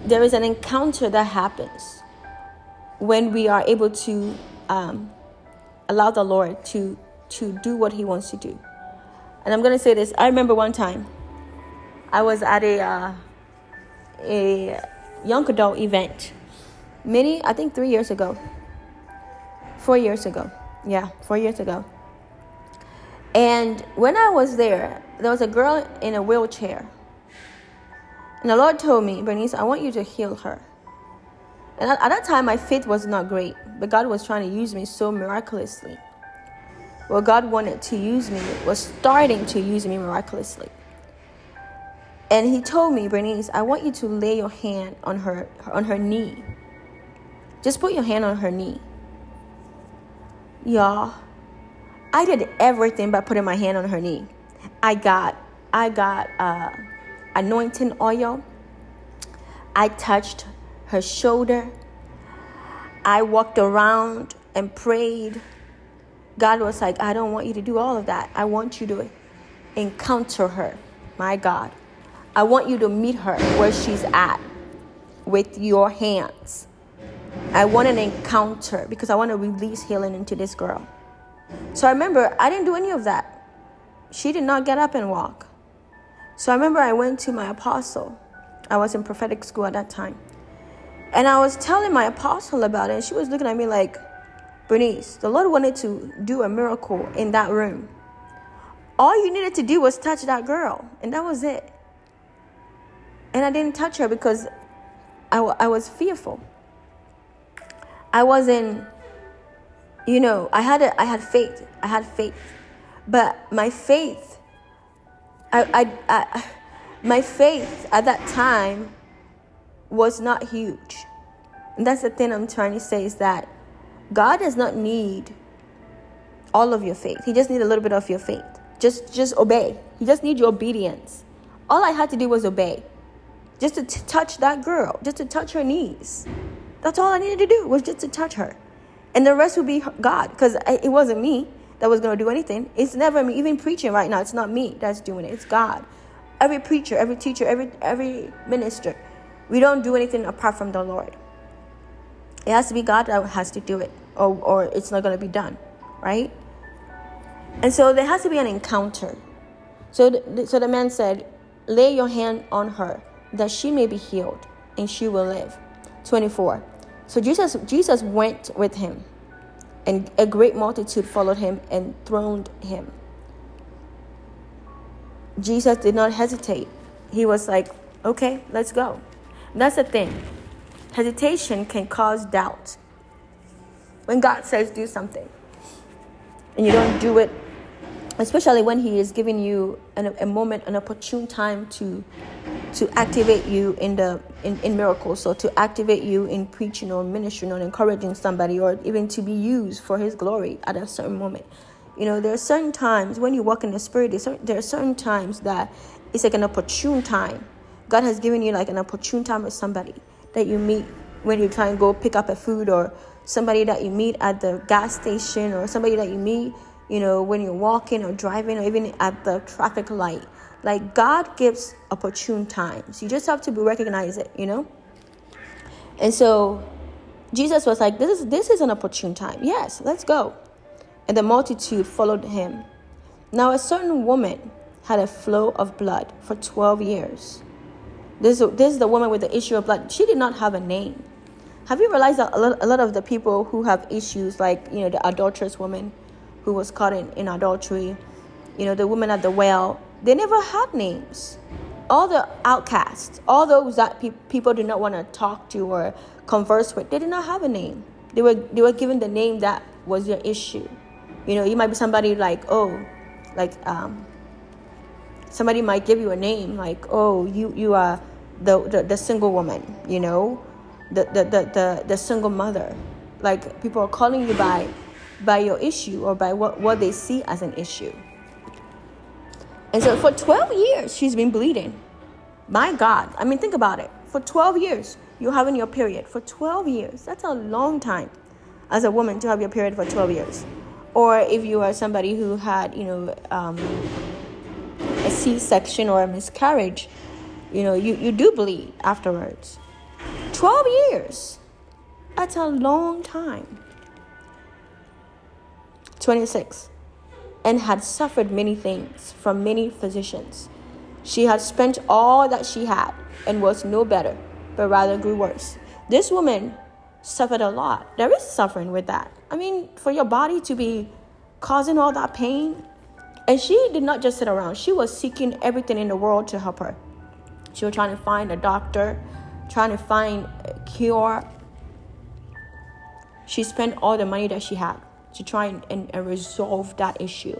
there is an encounter that happens when we are able to um, allow the Lord to to do what He wants to do. And I'm gonna say this. I remember one time I was at a uh, a young adult event. Many, I think three years ago. Four years ago. Yeah, four years ago. And when I was there, there was a girl in a wheelchair. And the Lord told me, Bernice, I want you to heal her. And at, that time, my faith was not great, but God was trying to use me so miraculously. What God wanted to use me was starting to use me miraculously. And he told me, Bernice, I want you to lay your hand on her on her knee. Just put your hand on her knee. Y'all, I did everything by putting my hand on her knee. I got I got uh, anointing oil. I touched her shoulder. I walked around and prayed. God was like, I don't want you to do all of that. I want you to encounter her, my God. I want you to meet her where she's at with your hands. I want an encounter because I want to release healing into this girl. So I remember I didn't do any of that. She did not get up and walk. So I remember I went to my apostle. I was in prophetic school at that time. And I was telling my apostle about it. And she was looking at me like, Bernice, the Lord wanted to do a miracle in that room. All you needed to do was touch that girl, and that was it. And I didn't touch her because I, w- I was fearful. I wasn't, you know, I had, a, I had faith. I had faith. But my faith, I, I, I, my faith at that time was not huge. And that's the thing I'm trying to say is that God does not need all of your faith. He just needs a little bit of your faith. Just just obey. He just needs your obedience. All I had to do was obey. Just to t- touch that girl, just to touch her knees. That's all I needed to do was just to touch her. And the rest would be God because it wasn't me that was going to do anything. It's never me. Even preaching right now, it's not me that's doing it. It's God. Every preacher, every teacher, every every minister, we don't do anything apart from the Lord. It has to be God that has to do it, or, or it's not going to be done, right? And so there has to be an encounter. So, the, so the man said, Lay your hand on her, that she may be healed, and she will live. 24. So Jesus, Jesus went with him, and a great multitude followed him and throned him. Jesus did not hesitate. He was like, okay, let's go. That's the thing. Hesitation can cause doubt. When God says do something and you don't do it, especially when He is giving you an, a moment, an opportune time to to activate you in the in, in miracles, so to activate you in preaching or ministering or encouraging somebody, or even to be used for His glory at a certain moment. You know, there are certain times when you walk in the Spirit. There are certain times that it's like an opportune time. God has given you like an opportune time with somebody that you meet when you try and go pick up a food or somebody that you meet at the gas station or somebody that you meet, you know, when you're walking or driving or even at the traffic light. Like God gives opportune times. You just have to be recognize it, you know? And so Jesus was like, This is this is an opportune time. Yes, let's go. And the multitude followed him. Now a certain woman had a flow of blood for twelve years. This, this is the woman with the issue of blood. She did not have a name. Have you realized that a lot, a lot of the people who have issues, like, you know, the adulterous woman who was caught in, in adultery, you know, the woman at the well, they never had names. All the outcasts, all those that pe- people did not want to talk to or converse with, they did not have a name. They were, they were given the name that was your issue. You know, you might be somebody like, oh, like, um, somebody might give you a name like, oh, you, you are the, the, the single woman, you know, the, the, the, the, the single mother. Like people are calling you by by your issue or by what, what they see as an issue. And so for 12 years, she's been bleeding. My God. I mean, think about it. For 12 years, you're having your period. For 12 years. That's a long time as a woman to have your period for 12 years. Or if you are somebody who had, you know, um, a C section or a miscarriage, you know, you, you do bleed afterwards. 12 years. That's a long time. 26. And had suffered many things from many physicians. She had spent all that she had and was no better, but rather grew worse. This woman suffered a lot. There is suffering with that. I mean, for your body to be causing all that pain. And she did not just sit around, she was seeking everything in the world to help her. She was trying to find a doctor, trying to find a cure. She spent all the money that she had to try and, and, resolve that issue.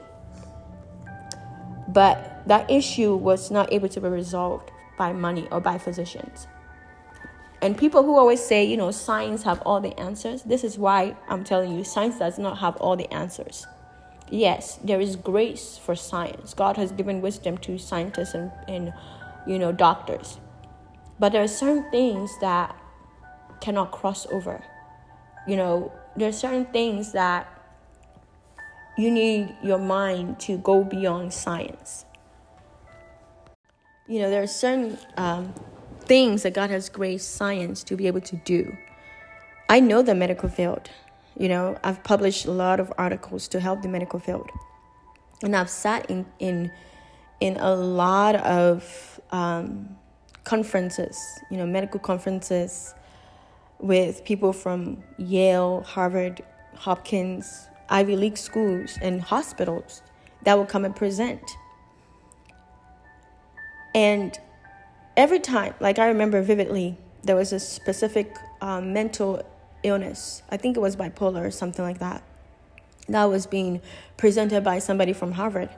But that issue was not able to be resolved by money or by physicians. And people who always say, you know, science have all the answers, this is why I'm telling you, science does not have all the answers. Yes, there is grace for science. God has given wisdom to scientists and, and you know, doctors. But there are certain things that cannot cross over. You know, there are certain things that you need your mind to go beyond science. You know, there are certain um, things that God has graced science to be able to do. I know the medical field. You know, I've published a lot of articles to help the medical field. And I've sat in, in in a lot of um, conferences, you know, medical conferences with people from Yale, Harvard, Hopkins, Ivy League schools, and hospitals that would come and present. And every time, like I remember vividly, there was a specific um, mental illness. I think it was bipolar or something like that. That was being presented by somebody from Harvard.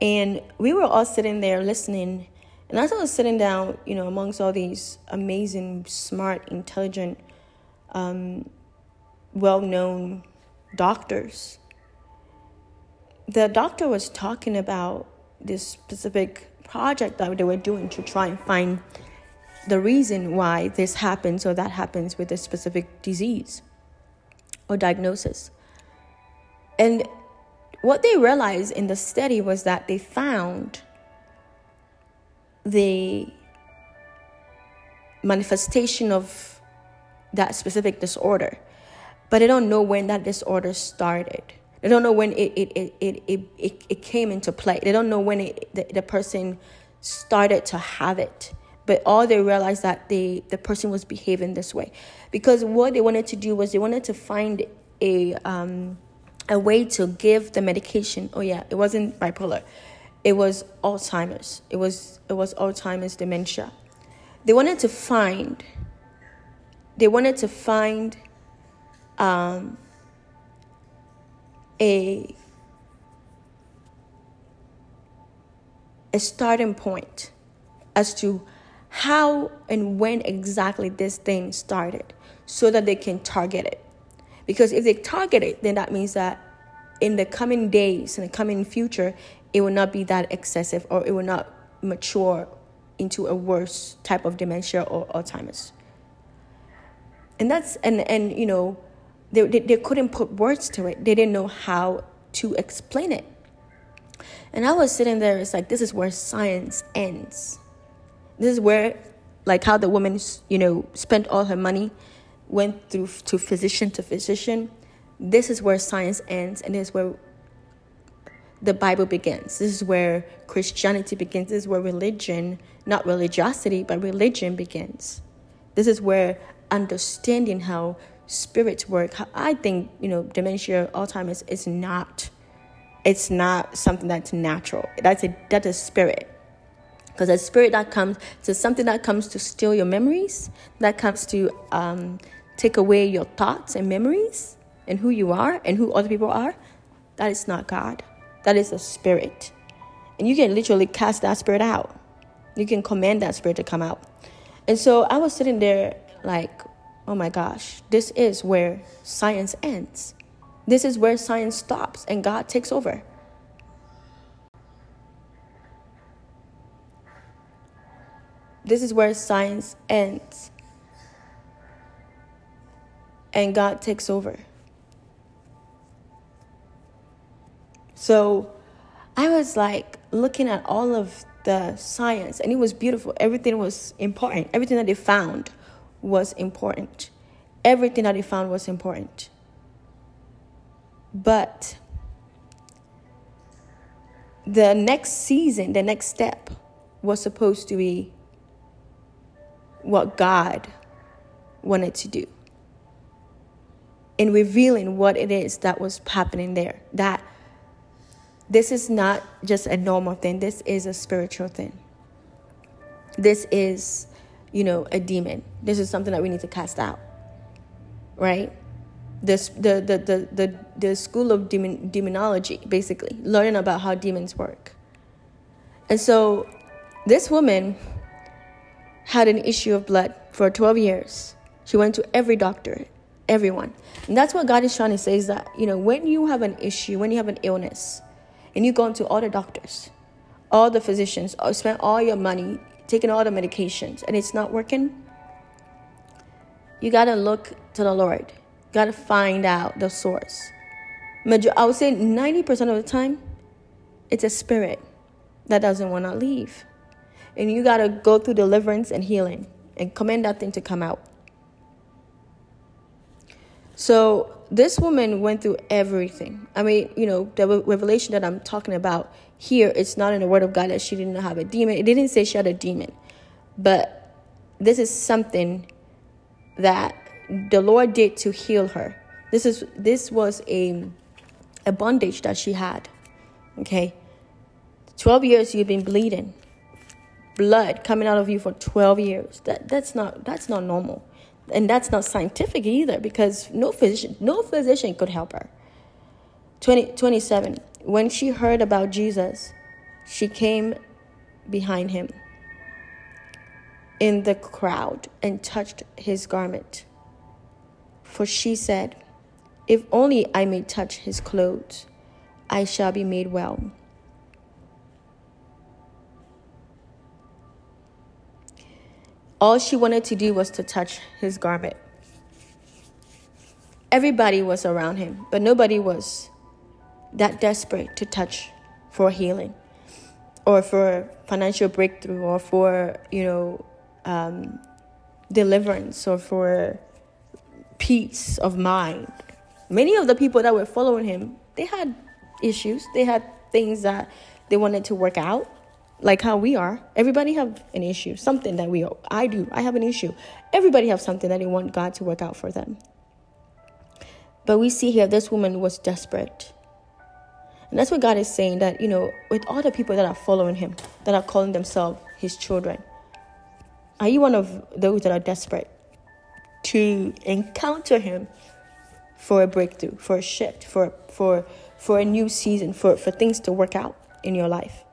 And we were all sitting there listening. And as I was sitting down, you know, amongst all these amazing, smart, intelligent, um, well known doctors, the doctor was talking about this specific project that they were doing to try and find the reason why this happens or that happens with a specific disease or diagnosis. And what they realized in the study was that they found the manifestation of that specific disorder, but they don't know when that disorder started. They don't know when it, it, it, it, it, it, came into play. They don't know when it, the, the person started to have it. But all they realized that they, the person was behaving this way. Because what they wanted to do was they wanted to find a, um, a way to give the medication. Oh, yeah, it wasn't bipolar, it was Alzheimer's. It was, it was Alzheimer's dementia. They wanted to find, they wanted to find um, a a starting point as to how and when exactly this thing started so that they can target it. Because if they target it, then that means that in the coming days, in the coming future, it will not be that excessive or it will not mature into a worse type of dementia or Alzheimer's. And that's, and, and you know, they, they, they couldn't put words to it. They didn't know how to explain it. And I was sitting there, it's like, this is where science ends. This is where, like, how the woman, you know, spent all her money, went through to physician to physician. This is where science ends, and this is where the Bible begins. This is where Christianity begins. This is where religion, not religiosity, but religion begins. This is where understanding how spirits work. I think, you know, dementia, Alzheimer's is not it's not something that's natural. That's a that's a spirit. Because a spirit that comes to something that comes to steal your memories, that comes to um, take away your thoughts and memories and who you are and who other people are, that is not God. That is a spirit. And you can literally cast that spirit out. You can command that spirit to come out. And so I was sitting there like, oh my gosh, this is where science ends. This is where science stops and God takes over. This is where science ends and God takes over. So I was like looking at all of the science and it was beautiful. Everything was important. Everything that they found was important. Everything that they found was important. But the next season, the next step was supposed to be what God wanted to do in revealing what it is that was happening there. That this is not just a normal thing, this is a spiritual thing. This is, you know, a demon. This is something that we need to cast out, right? this the the the the, the school of demon, demonology basically learning about how demons work and so this woman had an issue of blood for 12 years she went to every doctor everyone and that's what god is trying to say is that you know when you have an issue when you have an illness and you go into all the doctors all the physicians or spend all your money taking all the medications and it's not working you got to look to the lord You Got to find out the source. I would say 90% of the time, it's a spirit that doesn't want to leave. And you got to go through deliverance and healing and command that thing to come out. So this woman went through everything. I mean, you know, the revelation that I'm talking about here, it's not in the Word of God that she didn't have a demon. It didn't say she had a demon. But this is something that the Lord did to heal her. This is this was a a bondage that she had. Okay. 12 years you've been bleeding. Blood coming out of you for 12 years. That that's not that's not normal. And that's not scientific either because no physician no physician could help her. 20, 27. When she heard about Jesus, she came behind him in the crowd and touched his garment. For she said, If only I may touch his clothes, I shall be made well. All she wanted to do was to touch his garment. Everybody was around him, but nobody was that desperate to touch for healing or for financial breakthrough or for, you know, um, deliverance or for peace of mind. Many of the people that were following him, they had issues. They had things that they wanted to work out, like how we are. Everybody have an issue, something that we I do. I have an issue. Everybody have something that they want God to work out for them. But we see here this woman was desperate. And that's what God is saying that, you know, with all the people that are following him, that are calling themselves his children, are you one of those that are desperate to encounter him for a breakthrough, for a shift, for for for a new season, for, for things to work out in your life?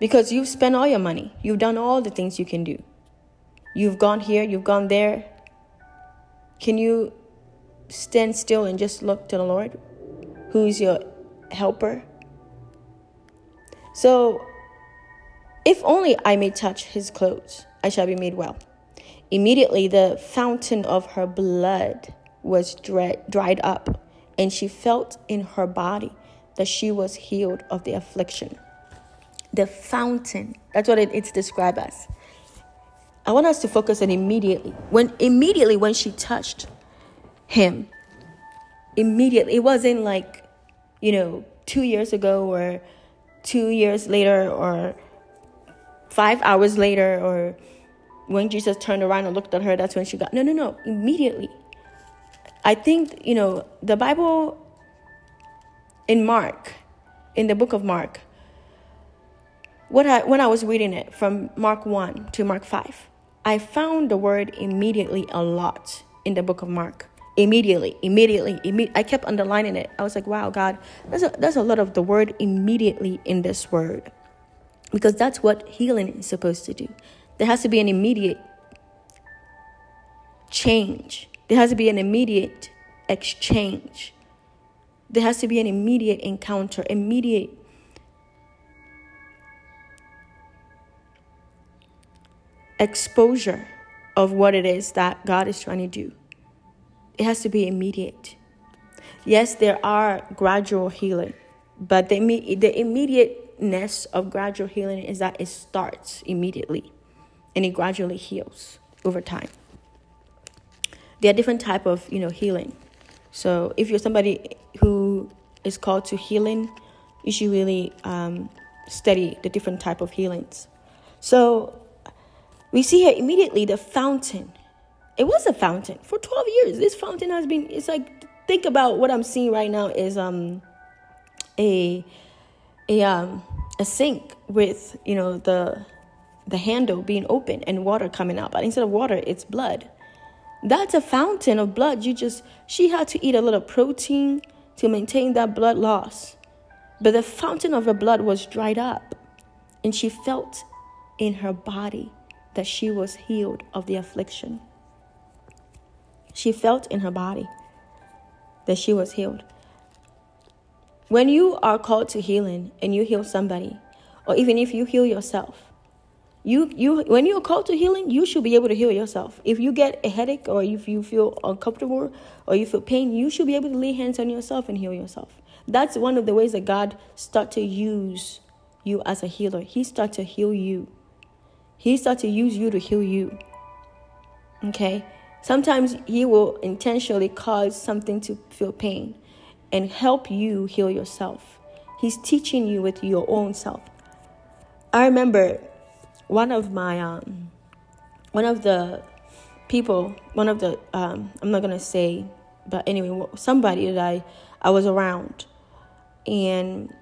Because you've spent all your money. You've done all the things you can do. You've gone here, you've gone there. Can you stand still and just look to the Lord, who's your helper? So, if only I may touch his clothes, I shall be made well. Immediately, the fountain of her blood was dried up, and she felt in her body that she was healed of the affliction. The fountain, that's what it, it's described as. I want us to focus on immediately. When immediately when she touched him, immediately it wasn't like, you know, two years ago or two years later or five hours later or when Jesus turned around and looked at her, that's when she got. No, no, no. Immediately. I think, you know, the Bible in Mark, in the book of Mark, what I, when I was reading it from Mark 1 to Mark 5, I found the word immediately a lot in the book of Mark immediately, immediately, imme- I kept underlining it. I was like, wow, God, there's a, there's a lot of the word immediately in this word. Because that's what healing is supposed to do. There has to be an immediate change, there has to be an immediate exchange, there has to be an immediate encounter, immediate exposure of what it is that God is trying to do it has to be immediate. Yes, there are gradual healing, but the, the immediateness of gradual healing is that it starts immediately and it gradually heals over time. There are different type of you know healing. So if you're somebody who is called to healing, you should really um, study the different type of healings. So we see here immediately the fountain it was a fountain for 12 years. This fountain has been, it's like, think about what I'm seeing right now is um a a um a sink with, you know, the the handle being open and water coming out. But instead of water, it's blood. That's a fountain of blood. You just she had to eat a little protein to maintain that blood loss. But the fountain of her blood was dried up, and she felt in her body that she was healed of the affliction. She felt in her body that she was healed. When you are called to healing and you heal somebody, or even if you heal yourself, you you when you're called to healing, you should be able to heal yourself. If you get a headache or if you feel uncomfortable or you feel pain, you should be able to lay hands on yourself and heal yourself. That's one of the ways that God start to use you as a healer. He start to heal you. He start to use you to heal you. Okay? Sometimes He will intentionally cause something to feel pain and help you heal yourself. He's teaching you with your own self. I remember one of my um, one of the people, one of the um, I'm not gonna say, but anyway, somebody that I I was around, and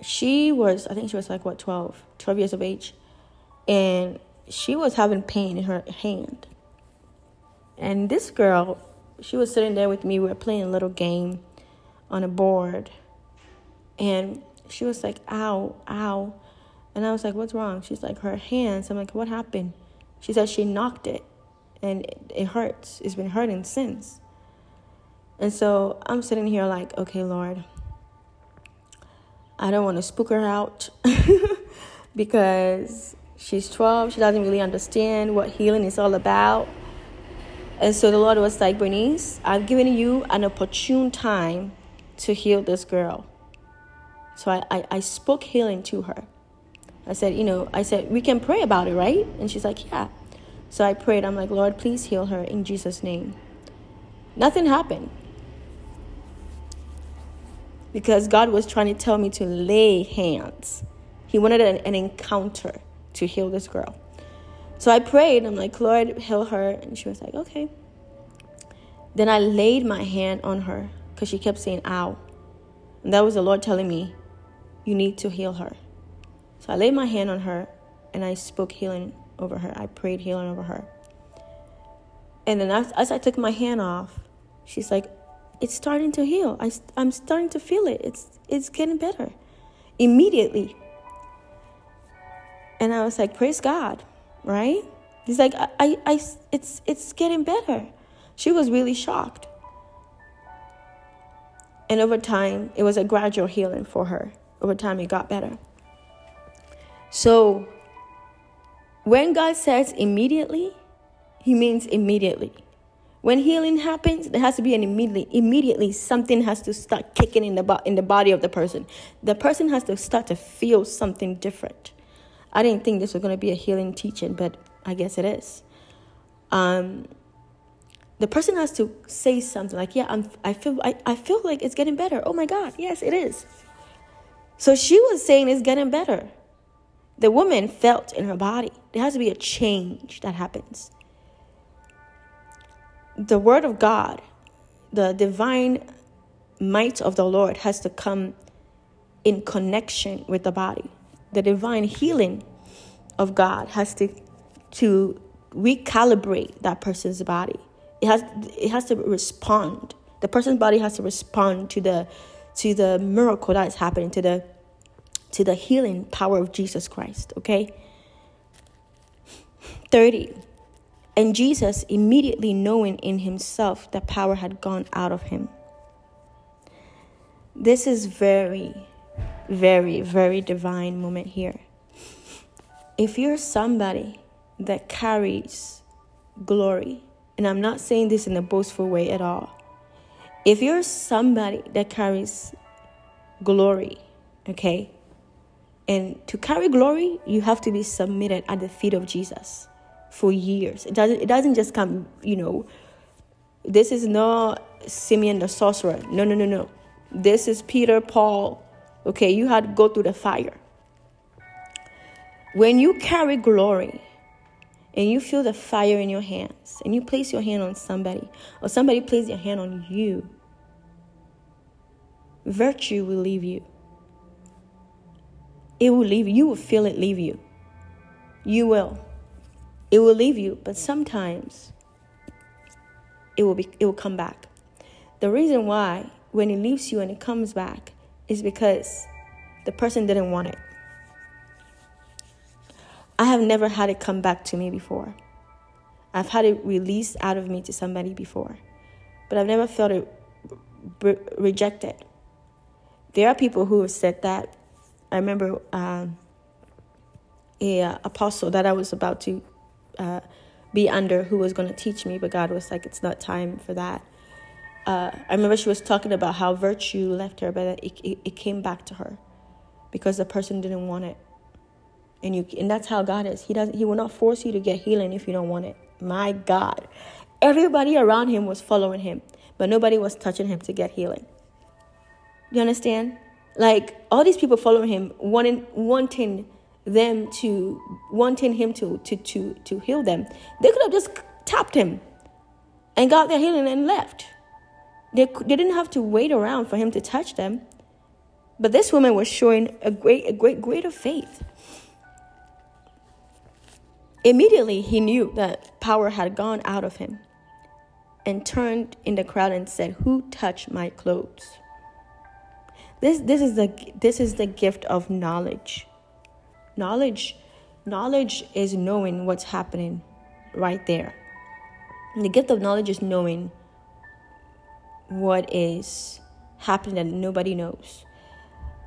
she was I think she was like what 12, 12 years of age, and she was having pain in her hand, and this girl, she was sitting there with me. We were playing a little game on a board. And she was like, ow, ow. And I was like, what's wrong? She's like, her hands. I'm like, what happened? She said she knocked it and it, it hurts. It's been hurting since. And so I'm sitting here like, okay, Lord, I don't want to spook her out. because she's 12. She doesn't really understand what healing is all about. And so the Lord was like, Bernice, I've given you an opportune time to heal this girl. So I, I, I spoke healing to her. I said, you know, I said, we can pray about it, right? And she's like, yeah. So I prayed. I'm like, Lord, please heal her in Jesus' name. Nothing happened. Because God was trying to tell me to lay hands. He wanted an, an encounter to heal this girl. So I prayed. I'm like, Lord, heal her. And she was like, okay. Then I laid my hand on her because she kept saying, ow. And that was the Lord telling me, you need to heal her. So I laid my hand on her and I spoke healing over her. I prayed healing over her. And then as, as I took my hand off, she's like, it's starting to heal. I, I'm starting to feel it. It's, it's getting better immediately. And I was like, praise God, right? He's like, I, I, I, it's, it's getting better. She was really shocked. And over time, it was a gradual healing for her. Over time, it got better. So, when God says immediately, He means immediately. When healing happens, there has to be an immediately. Immediately, something has to start kicking in the bo- in the body of the person. The person has to start to feel something different. I didn't think this was going to be a healing teaching, but I guess it is. Um, the person has to say something like, "Yeah, I'm, I feel, I, I feel like it's getting better." Oh my God, yes, it is. So she was saying it's getting better. The woman felt in her body. There has to be a change that happens. The word of God, the divine might of the Lord has to come in connection with the body the divine healing of God has to to recalibrate that person's body. It has it has to respond. The person's body has to respond to the to the miracle that is happening, to the to the healing power of Jesus Christ, okay? 30. And Jesus, immediately knowing in himself that power had gone out of him. This is very very, very divine moment here. If you're somebody that carries glory, and I'm not saying this in a boastful way at all, if you're somebody that carries glory, okay, and to carry glory, you have to be submitted at the feet of Jesus for years. It doesn't, it doesn't just come, you know, this is not Simeon the sorcerer. No, no, no, no. This is Peter, Paul, Okay, you had to go through the fire. When you carry glory and you feel the fire in your hands and you place your hand on somebody or somebody places your hand on you, virtue will leave you. It will leave you. You will feel it leave you. You will. It will leave you, but sometimes it will be it will come back. The reason why when it leaves you and it comes back is because the person didn't want it. I have never had it come back to me before. I've had it released out of me to somebody before, but I've never felt it re- rejected. There are people who have said that. I remember um, a uh, apostle that I was about to uh, be under who was going to teach me, but God was like, "It's not time for that." Uh, I remember she was talking about how virtue left her, but it, it, it came back to her because the person didn't want it. And you and that's how God is. He doesn't he will not force you to get healing if you don't want it. My God. Everybody around him was following him, but nobody was touching him to get healing. You understand? Like all these people following him, wanting wanting them to wanting him to to to to heal them. They could have just tapped him and got their healing and left. They, they didn't have to wait around for him to touch them. But this woman was showing a great, a great, greater faith. Immediately, he knew that power had gone out of him and turned in the crowd and said, Who touched my clothes? This, this, is the, this is the gift of knowledge. Knowledge, knowledge is knowing what's happening right there. And the gift of knowledge is knowing what is happening that nobody knows.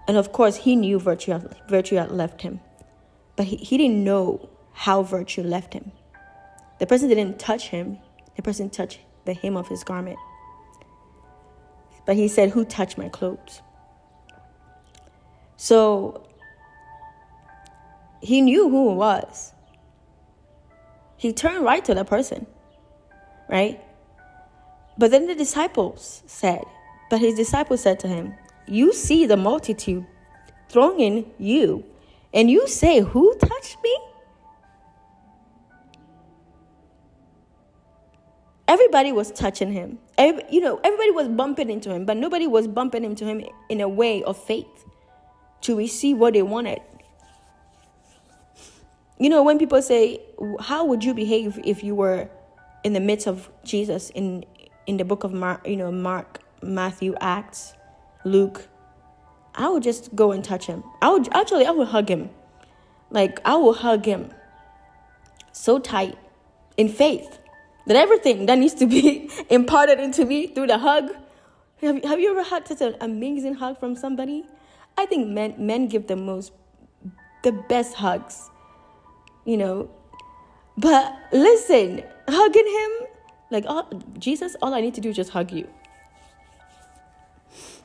And of course, he knew virtue had, virtue had left him. but he, he didn't know how virtue left him. The person didn't touch him, the person touched the hem of his garment. But he said, Who touched my clothes? So he knew who it was. He turned right to the person, right? But then the disciples said, But his disciples said to him, You see the multitude thronging you, and you say, Who touched me? everybody was touching him. Every, you know, everybody was bumping into him, but nobody was bumping into him in a way of faith to receive what they wanted. You know, when people say, "How would you behave if you were in the midst of Jesus in in the book of Mark, you know, Mark, Matthew, Acts, Luke?" I would just go and touch him. I would actually I would hug him. Like I will hug him so tight in faith that everything that needs to be imparted into me through the hug. Have, have you ever had such an amazing hug from somebody? I think men men give the most the best hugs. You know. But listen, hugging him, like oh, Jesus, all I need to do is just hug you.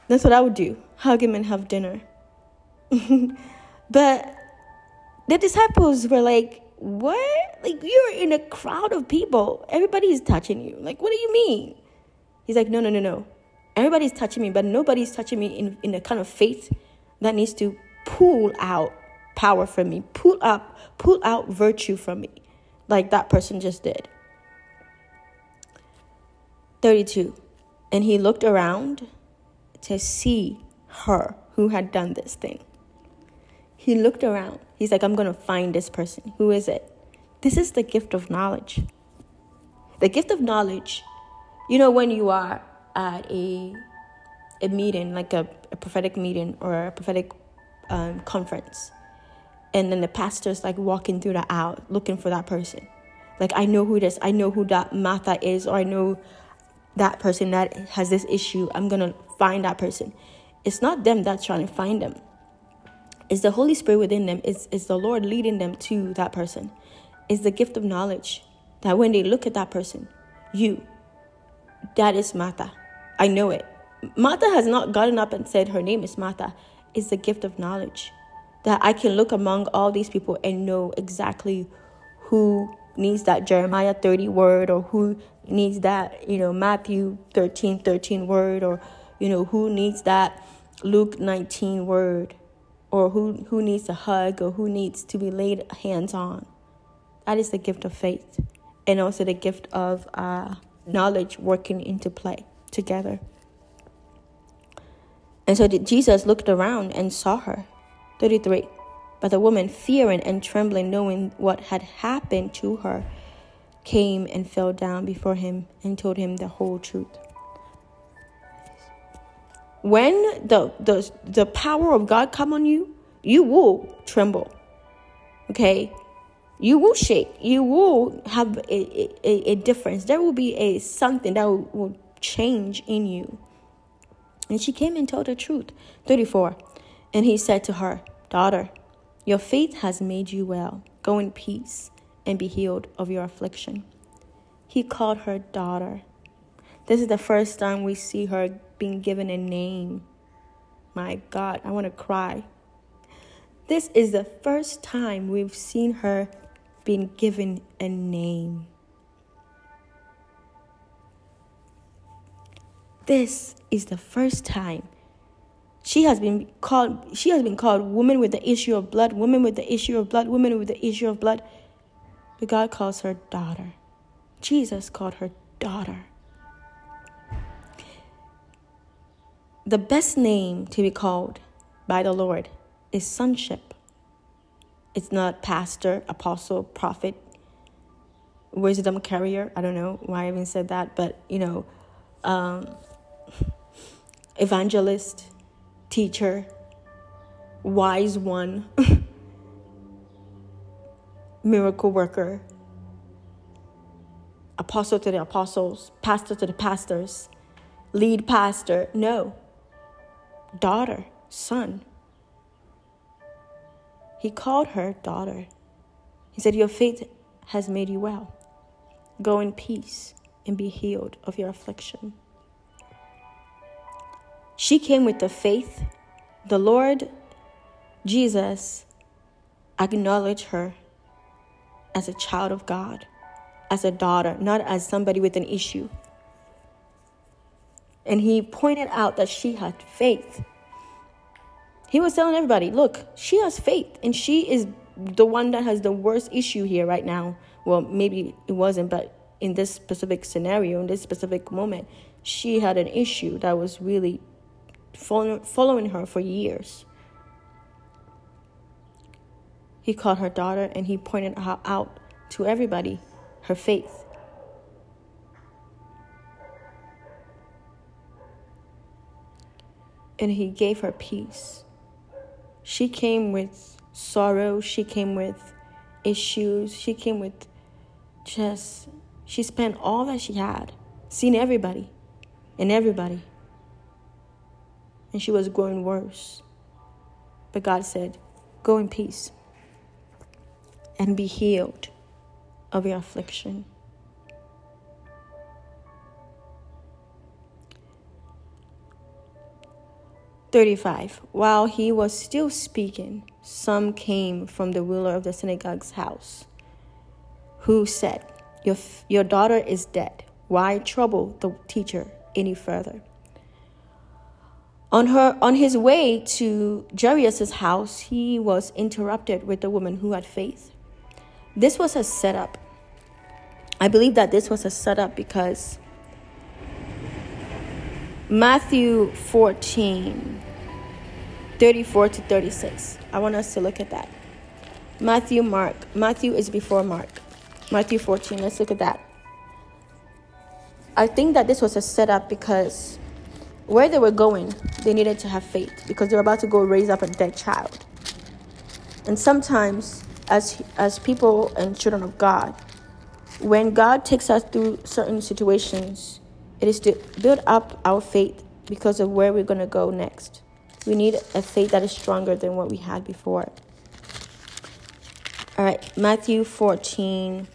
That's what I would do. Hug him and have dinner. but the disciples were like, what? Like you're in a crowd of people. Everybody's touching you. Like, what do you mean? He's like, no, no, no, no. Everybody's touching me, but nobody's touching me in, in the kind of faith that needs to pull out power from me, pull up, pull out virtue from me, like that person just did. 32. And he looked around to see her who had done this thing. He looked around. He's like, I'm going to find this person. Who is it? This is the gift of knowledge. The gift of knowledge, you know, when you are at a, a meeting, like a, a prophetic meeting or a prophetic um, conference, and then the pastor's like walking through the aisle looking for that person. Like, I know who this, I know who that Martha is, or I know that person that has this issue. I'm going to find that person. It's not them that's trying to find them It's the Holy Spirit within them, It's, is the Lord leading them to that person, It's the gift of knowledge that when they look at that person, you, that is Martha. I know it. Martha has not gotten up and said her name is Martha. It's the gift of knowledge that I can look among all these people and know exactly who needs that Jeremiah 30 word or who needs that, you know, Matthew 13 13 word or, you know, who needs that Luke 19 word or who, who needs a hug or who needs to be laid hands on. That is the gift of faith and also the gift of uh, knowledge working into play together. And so Jesus looked around and saw her. 33. But the woman, fearing and trembling, knowing what had happened to her, came and fell down before him and told him the whole truth when the the the power of God come on you, you will tremble. Okay? You will shake. You will have a, a, a difference. There will be a something that will, will change in you. And she came and told the truth. 34. And he said to her, Daughter, your faith has made you well. Go in peace and be healed of your affliction. He called her daughter. This is the first time we see her being given a name. My God, I want to cry. This is the first time we've seen her being given a name. This is the first time she has been called she has been called woman with the issue of blood, woman with the issue of blood, woman with the issue of blood. But God calls her daughter. Jesus called her daughter. The best name to be called by the Lord is sonship. It's not pastor, apostle, prophet, wisdom carrier. I don't know why I even said that, but you know, um, evangelist, teacher, wise one, miracle worker, apostle to the apostles, pastor to the pastors, lead pastor. No daughter, son. he called her daughter. He said, Your faith has made you well. Go in peace and be healed of your affliction. She came with the faith. The Lord Jesus acknowledged her as a child of God, as a daughter, not as somebody with an issue. And he pointed out that she had faith. He was telling everybody, look, she has faith, and she is the one that has the worst issue here right now. Well, maybe it wasn't, but in this specific scenario, in this specific moment, she had an issue that was really following her for years. He called her daughter and he pointed out to everybody her faith. And he gave her peace. She came with sorrow, she came with issues, she came with just, she spent all that she had, seen everybody and everybody. And she was growing worse. But God said, Go in peace and be healed of your affliction. Thirty-five. While he was still speaking, some came from the ruler of the synagogue's house, who said, "Your your daughter is dead. Why trouble the teacher any further?" On her on his way to Jairus' house, he was interrupted with the woman who had faith. This was a setup. I believe that this was a setup because Matthew 14, 34 to 36. I want us to look at that. Matthew, Mark. Matthew is before Mark. Matthew 14. Let's look at that. I think that this was a setup because where they were going, they needed to have faith because they were about to go raise up a dead child. And sometimes as as people and children of God, when God takes us through certain situations, it is to build up our faith because of where we're going to go next. We need a faith that is stronger than what we had before. All right, Matthew 14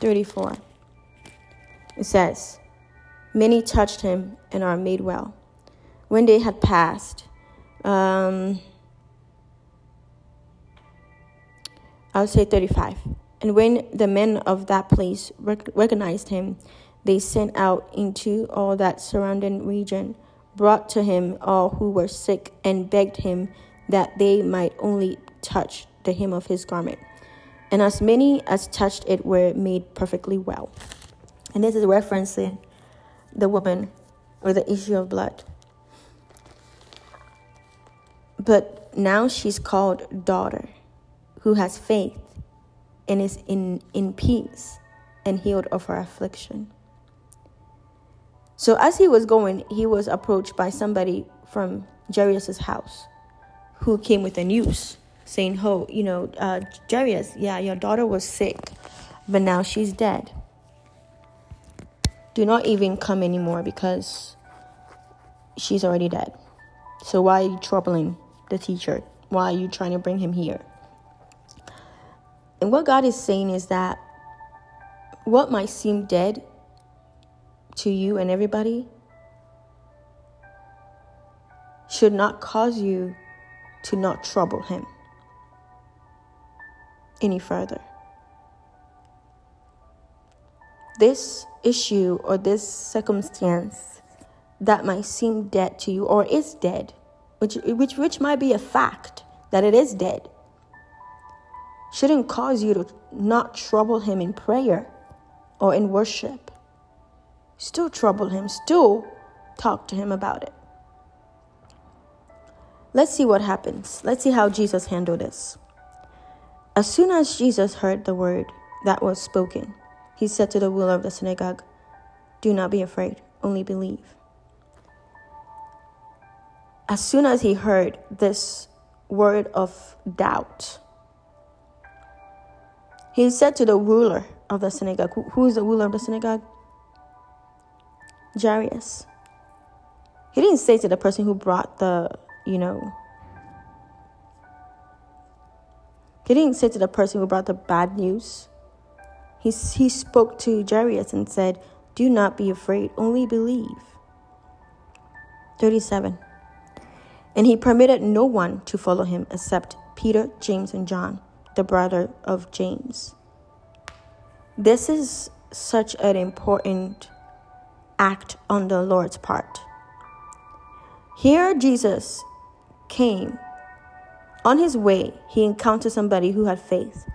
34. It says, Many touched him and are made well. When they had passed, um, I'll say 35. And when the men of that place rec- recognized him, they sent out into all that surrounding region, brought to him all who were sick, and begged him that they might only touch the hem of his garment. And as many as touched it were made perfectly well. And this is referencing the woman or the issue of blood. But now she's called daughter who has faith and is in, in peace and healed of her affliction. So as he was going, he was approached by somebody from Jairus' house who came with the news saying, Oh, you know, uh, Jairus, yeah, your daughter was sick, but now she's dead. Do not even come anymore because she's already dead. So why are you troubling the teacher? Why are you trying to bring him here? And what God is saying is that what might seem dead to you and everybody should not cause you to not trouble Him any further. This issue or this circumstance that might seem dead to you or is dead, which, which, which might be a fact that it is dead, shouldn't cause you to not trouble Him in prayer or in worship. Still trouble Him, still talk to Him about it. Let's see what happens. Let's see how Jesus handled this. As soon as Jesus heard the word that was spoken, he said to the ruler of the synagogue, Do not be afraid, only believe. As soon as he heard this word of doubt, he said to the ruler of the synagogue, who is the ruler of the synagogue? Jairus. He didn't say to the person who brought the, you know, He didn't say to the person who brought the bad news. He, he spoke to Jairus and said, Do not be afraid, only believe. 37. And he permitted no one to follow him except Peter, James, and John, the brother of James. This is such an important act on the Lord's part. Here, Jesus came. On his way, he encountered somebody who had faith.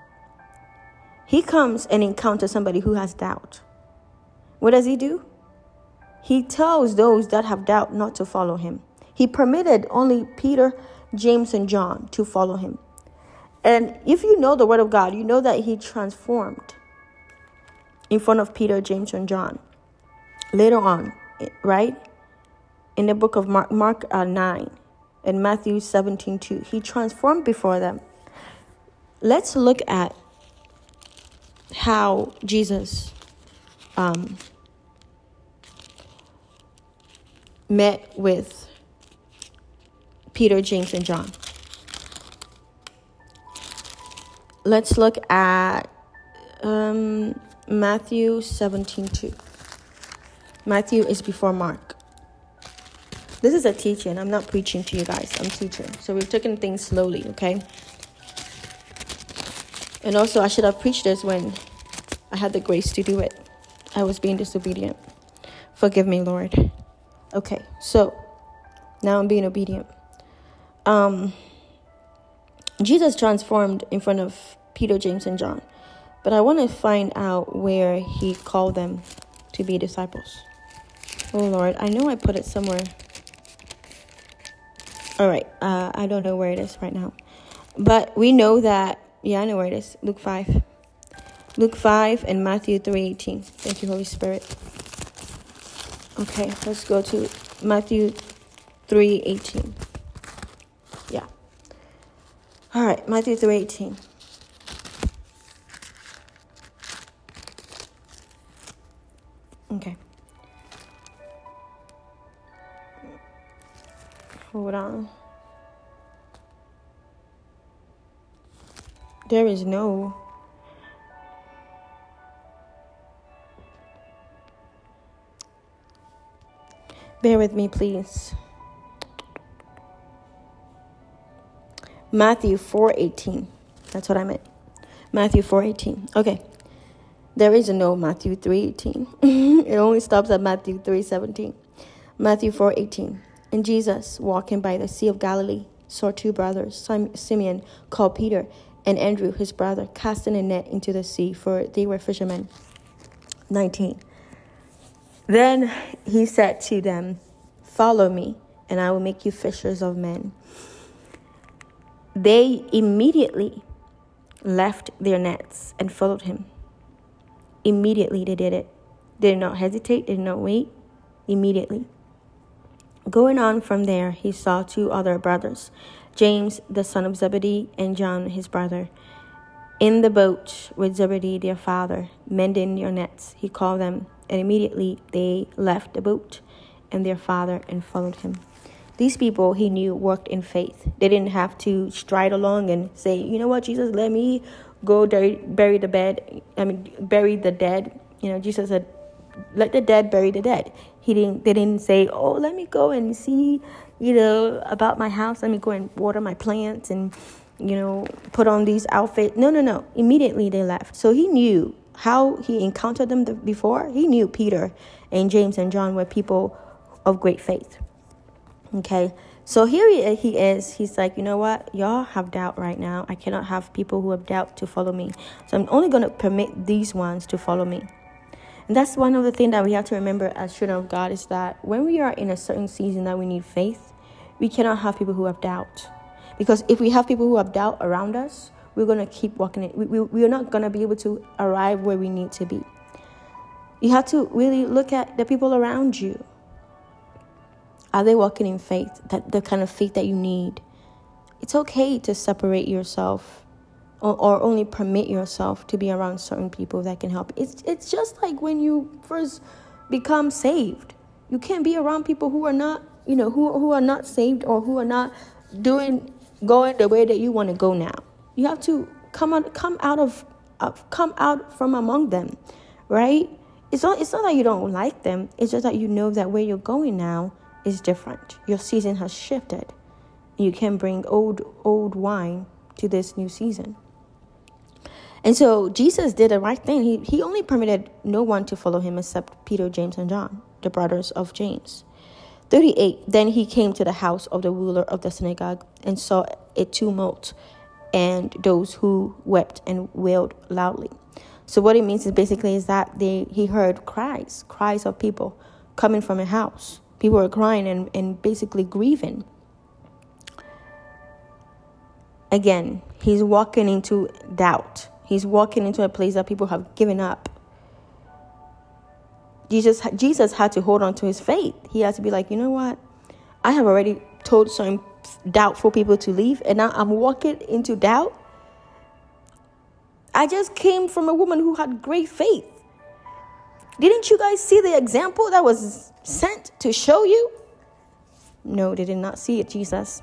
He comes and encounters somebody who has doubt. What does he do? He tells those that have doubt not to follow him. He permitted only Peter, James, and John to follow him. And if you know the word of God, you know that he transformed in front of Peter, James, and John. Later on, right? In the book of Mark, Mark uh, 9 and Matthew 17 2, he transformed before them. Let's look at how Jesus um, met with Peter, James, and John. Let's look at um, Matthew 17 2. Matthew is before Mark. This is a teaching. I'm not preaching to you guys. I'm teaching. So we're taking things slowly, okay? And also, I should have preached this when I had the grace to do it. I was being disobedient. Forgive me, Lord. Okay, so now I'm being obedient. Um, Jesus transformed in front of Peter, James, and John. But I want to find out where he called them to be disciples. Oh Lord, I know I put it somewhere. All right, uh, I don't know where it is right now. But we know that, yeah, I know where it is. Luke 5. Luke 5 and Matthew 3:18. Thank you, Holy Spirit. Okay, let's go to Matthew 3:18. Yeah. All right, Matthew 3:18. Okay. Hold on. There is no Bear with me, please. Matthew 4:18. That's what I meant. Matthew 4:18. Okay. There is no Matthew 3:18. it only stops at Matthew 3:17. Matthew 4:18. And Jesus, walking by the Sea of Galilee, saw two brothers, Simeon called Peter, and Andrew his brother, casting a net into the sea, for they were fishermen. 19. Then he said to them, Follow me, and I will make you fishers of men. They immediately left their nets and followed him. Immediately they did it. They did not hesitate, they did not wait. Immediately. Going on from there, he saw two other brothers, James, the son of Zebedee, and John, his brother, in the boat with Zebedee, their father, mending their nets. He called them and immediately they left the boat and their father and followed him. These people he knew worked in faith. They didn't have to stride along and say, you know what, Jesus, let me go bury the bed. I mean, bury the dead. You know, Jesus said, let the dead bury the dead. He didn't. They didn't say, oh, let me go and see, you know, about my house. Let me go and water my plants and, you know, put on these outfits. No, no, no. Immediately they left. So he knew how he encountered them before, he knew Peter and James and John were people of great faith. Okay, so here he is. He's like, you know what? Y'all have doubt right now. I cannot have people who have doubt to follow me. So I'm only going to permit these ones to follow me. And that's one of the things that we have to remember as children of God is that when we are in a certain season that we need faith, we cannot have people who have doubt. Because if we have people who have doubt around us, we're going to keep walking it. We, we, we're not going to be able to arrive where we need to be. You have to really look at the people around you. Are they walking in faith? That the kind of faith that you need. It's okay to separate yourself or, or only permit yourself to be around certain people that can help. It's it's just like when you first become saved. You can't be around people who are not, you know, who who are not saved or who are not doing going the way that you want to go now. You have to come out, come out of, uh, come out from among them, right? It's not, it's not that you don't like them. It's just that you know that where you're going now is different. Your season has shifted. You can bring old, old wine to this new season. And so Jesus did the right thing. He, he only permitted no one to follow him except Peter, James, and John, the brothers of James. 38 Then he came to the house of the ruler of the synagogue and saw a tumult and those who wept and wailed loudly. So what it means is basically is that they he heard cries, cries of people coming from a house. People were crying and, and basically grieving. Again, he's walking into doubt. He's walking into a place that people have given up. Jesus Jesus had to hold on to his faith. He had to be like, you know what? I have already told some doubtful people to leave, and now I'm walking into doubt. I just came from a woman who had great faith. Didn't you guys see the example that was sent to show you? No, they did not see it, Jesus.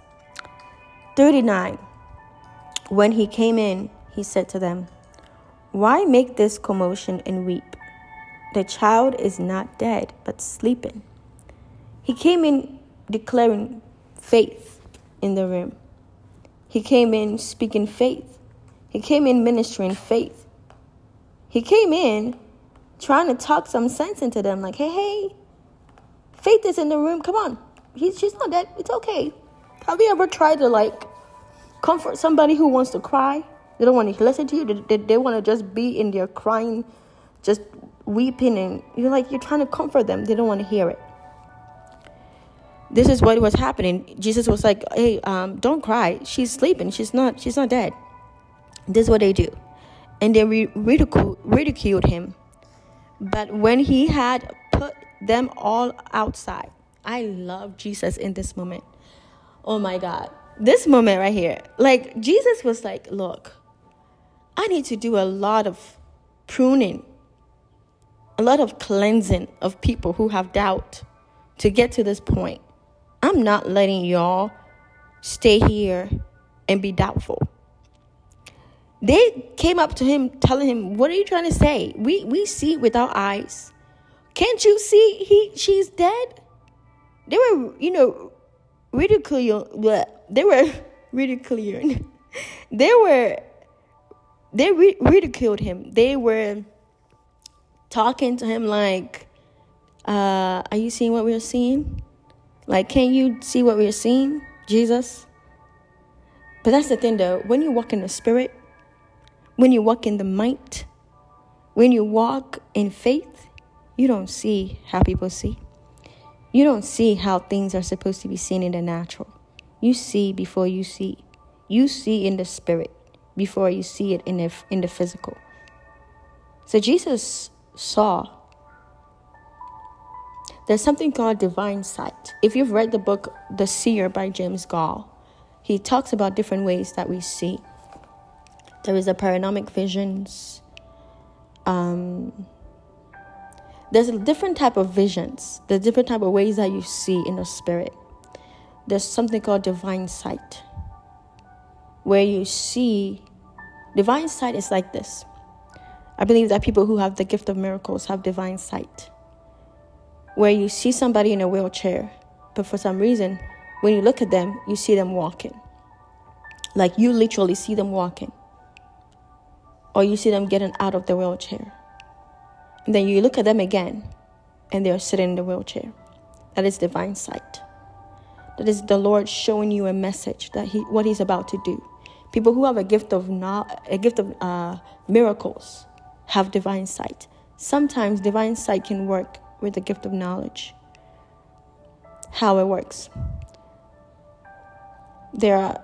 39. When he came in, he said to them, Why make this commotion and weep? The child is not dead, but sleeping. He came in declaring faith in the room. He came in speaking faith. He came in ministering faith. He came in trying to talk some sense into them, like, hey, hey, faith is in the room. Come on. He's, she's not dead. It's okay. Have you ever tried to, like, comfort somebody who wants to cry? They don't want to listen to you. They, they, they want to just be in their crying, just weeping, and you're like, you're trying to comfort them. They don't want to hear it. This is what was happening. Jesus was like, hey, um, don't cry. She's sleeping. She's not, she's not dead. This is what they do. And they ridicule, ridiculed him. But when he had put them all outside, I love Jesus in this moment. Oh my God. This moment right here. Like, Jesus was like, look, I need to do a lot of pruning, a lot of cleansing of people who have doubt to get to this point. I'm not letting y'all stay here and be doubtful. They came up to him telling him, "What are you trying to say? We we see with our eyes. Can't you see he she's dead?" They were, you know, ridiculing. They were ridiculing. they were they ridiculed him. They were talking to him like, uh, "Are you seeing what we're seeing? Like, can you see what we're seeing, Jesus?" But that's the thing, though. When you walk in the Spirit, when you walk in the might, when you walk in faith, you don't see how people see. You don't see how things are supposed to be seen in the natural. You see before you see. You see in the spirit before you see it in the, in the physical. So Jesus saw. There's something called divine sight. If you've read the book The Seer by James Goll, he talks about different ways that we see. There is a paranomic visions. Um, there's a different type of visions. There's different type of ways that you see in the spirit. There's something called divine sight, where you see. Divine sight is like this. I believe that people who have the gift of miracles have divine sight, where you see somebody in a wheelchair, but for some reason, when you look at them, you see them walking. Like you literally see them walking or you see them getting out of the wheelchair. And then you look at them again and they're sitting in the wheelchair. That is divine sight. That is the Lord showing you a message that he what he's about to do. People who have a gift of a gift of uh, miracles have divine sight. Sometimes divine sight can work with the gift of knowledge. How it works. There are,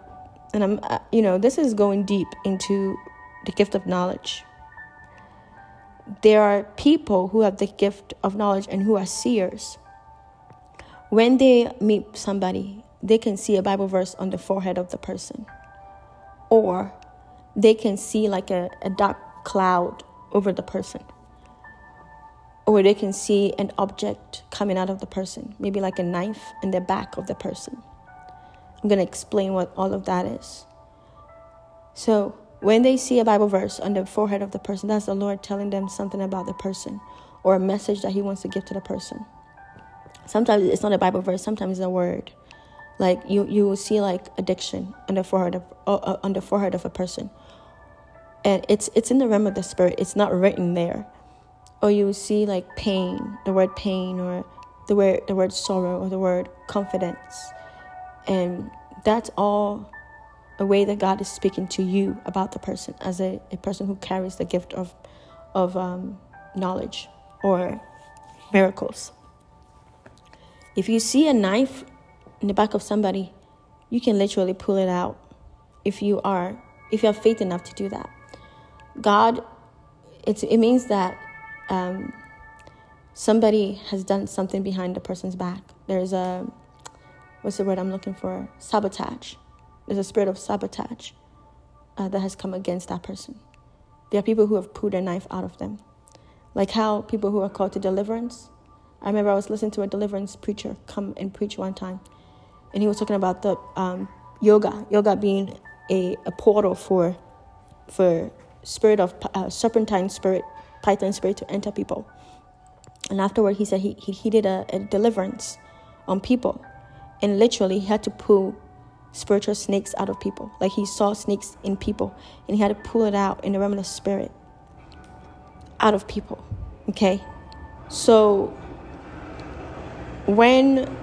and I'm, uh, you know, this is going deep into the gift of knowledge. There are people who have the gift of knowledge and who are seers. When they meet somebody, they can see a Bible verse on the forehead of the person, or they can see like a, a dark cloud over the person, or they can see an object coming out of the person, maybe like a knife in the back of the person. I'm going to explain what all of that is. So, when they see a Bible verse on the forehead of the person, that's the Lord telling them something about the person or a message that He wants to give to the person. Sometimes it's not a Bible verse, sometimes it's a word. Like you, you will see like addiction on the forehead of uh, on the forehead of a person, and it's it's in the realm of the spirit. It's not written there, or you will see like pain, the word pain, or the word the word sorrow, or the word confidence, and that's all a way that God is speaking to you about the person as a, a person who carries the gift of of um, knowledge or miracles. If you see a knife in the back of somebody, you can literally pull it out if you are if you have faith enough to do that. God, it's, it means that um, somebody has done something behind the person's back. There's a what's the word I'm looking for? Sabotage. There's a spirit of sabotage uh, that has come against that person. There are people who have pulled a knife out of them, like how people who are called to deliverance. I remember I was listening to a deliverance preacher come and preach one time, and he was talking about the um, yoga, yoga being a, a portal for for spirit of uh, serpentine spirit, python spirit to enter people. And afterward, he said he, he, he did a, a deliverance on people, and literally he had to pull spiritual snakes out of people. Like he saw snakes in people, and he had to pull it out in the realm of the spirit out of people. Okay, so when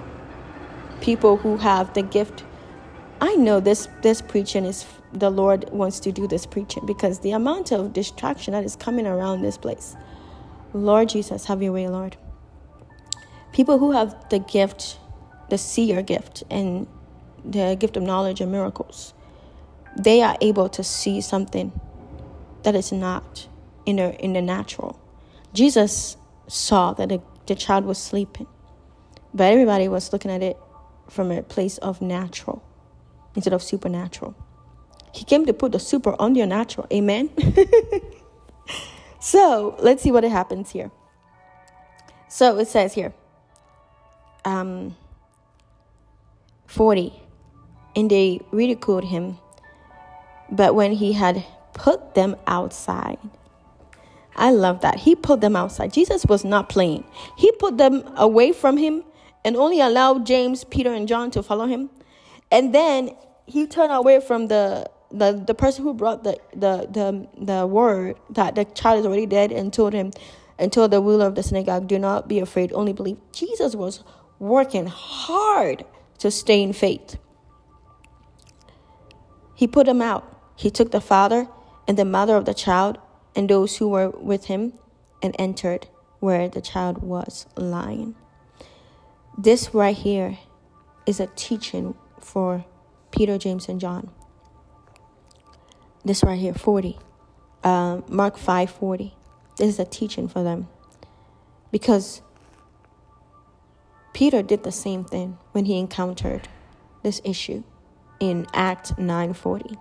people who have the gift. I know this this preaching is the Lord wants to do this preaching because the amount of distraction that is coming around this place. Lord Jesus, have your way, Lord. People who have the gift, the seer gift, and the gift of knowledge and miracles, they are able to see something that is not in the in the natural. Jesus saw that the, the child was sleeping, but everybody was looking at it from a place of natural instead of supernatural. He came to put the super on your natural. Amen. so let's see what it happens here. So it says here, um, 40. And they ridiculed him. But when he had put them outside, I love that. He put them outside. Jesus was not playing. He put them away from him and only allowed James, Peter, and John to follow him. And then he turned away from the the, the person who brought the, the the the word that the child is already dead and told him and told the ruler of the synagogue, Do not be afraid, only believe. Jesus was working hard to stay in faith. He put them out. He took the father and the mother of the child and those who were with him and entered where the child was lying. This right here is a teaching for Peter, James, and John. This right here, 40. Uh, Mark 5 40. This is a teaching for them. Because Peter did the same thing when he encountered this issue in Act 9:40.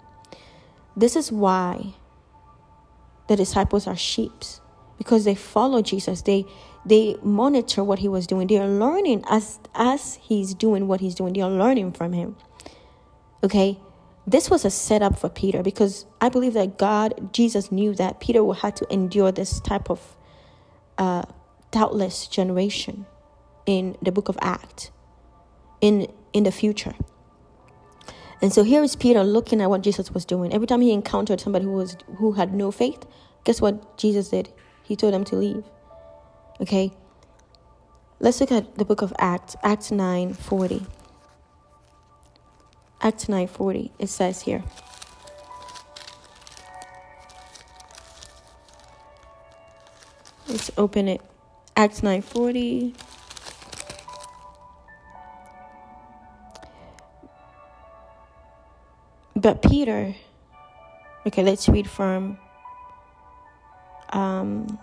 This is why the disciples are sheeps because they follow Jesus. They they monitor what he was doing. They are learning as as he's doing what he's doing. They are learning from him. Okay? This was a setup for Peter because I believe that God, Jesus knew that Peter would have to endure this type of uh, doubtless generation in the book of Acts in in the future. And so here is Peter looking at what Jesus was doing. Every time he encountered somebody who was who had no faith, guess what Jesus did? He told them to leave. Okay? Let's look at the book of Acts, Acts 9 40. Acts 9 40, it says here. Let's open it. Acts 9 40. But Peter, okay, let's read from um,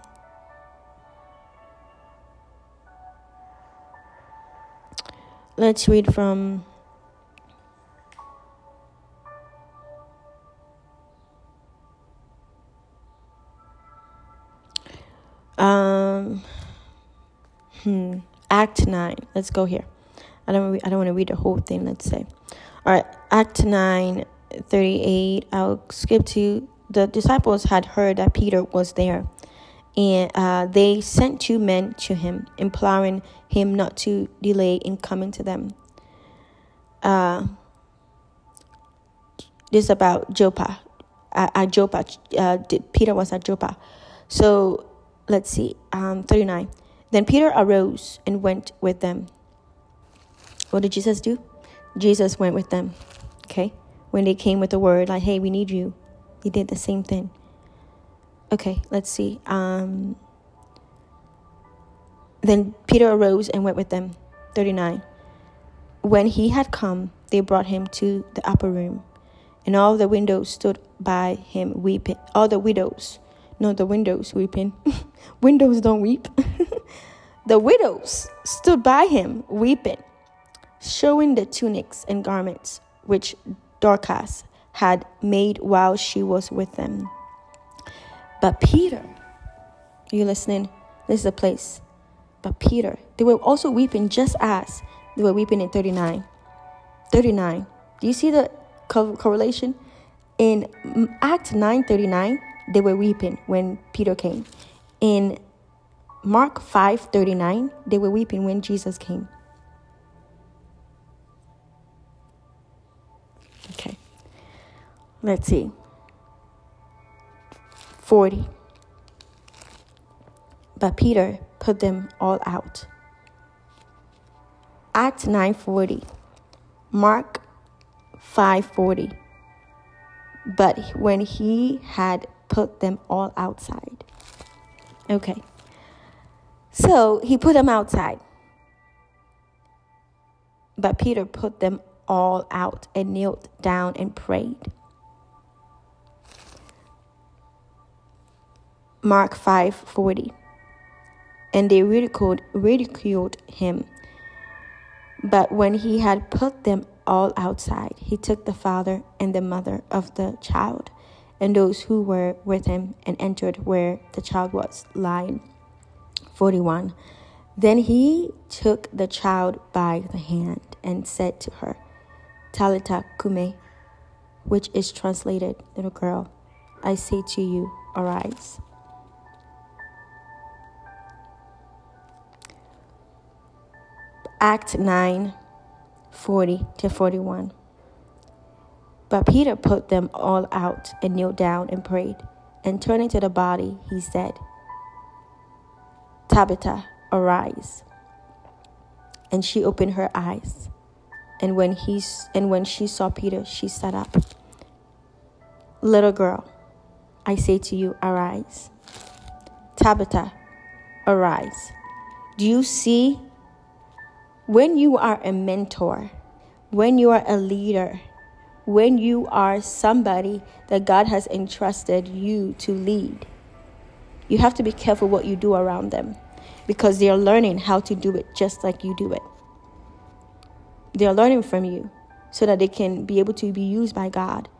let's read from um hmm, act 9 let's go here. I don't i don't want to read the whole thing let's say. All right act 9 38 i'll skip to the disciples had heard that Peter was there, and uh, they sent two men to him, imploring him not to delay in coming to them. Uh, this is about Joppa. Uh, at Joppa, uh, Peter was at Joppa. So let's see, um, 39. Then Peter arose and went with them. What did Jesus do? Jesus went with them. Okay? When they came with the word, like, hey, we need you, he did the same thing. Okay, let's see. Um, then Peter arose and went with them. 39. When he had come, they brought him to the upper room, and all the windows stood by him weeping. All the widows, not the windows weeping. windows don't weep. the widows stood by him weeping, showing the tunics and garments which Dorcas had made while she was with them. But Peter, are you listening? This is a place. But Peter, they were also weeping just as they were weeping in 39. 39. Do you see the co- correlation? In Act 9:39, they were weeping when Peter came. In Mark 5:39, they were weeping when Jesus came. Okay. Let's see. 40. But Peter put them all out. Act 9:40. Mark 5:40. But when he had put them all outside. Okay. So he put them outside. But Peter put them all out and knelt down and prayed. Mark 5:40. And they ridiculed ridiculed him. But when he had put them all outside, he took the father and the mother of the child and those who were with him and entered where the child was lying. 41. Then he took the child by the hand and said to her, Talitha cumi, which is translated, little girl, I say to you, arise. Act 9 40 to 41. But Peter put them all out and knelt down and prayed. And turning to the body, he said, Tabitha, arise. And she opened her eyes. And when he and when she saw Peter, she sat up. Little girl, I say to you, arise. Tabitha, arise. Do you see? When you are a mentor, when you are a leader, when you are somebody that God has entrusted you to lead, you have to be careful what you do around them because they are learning how to do it just like you do it. They are learning from you so that they can be able to be used by God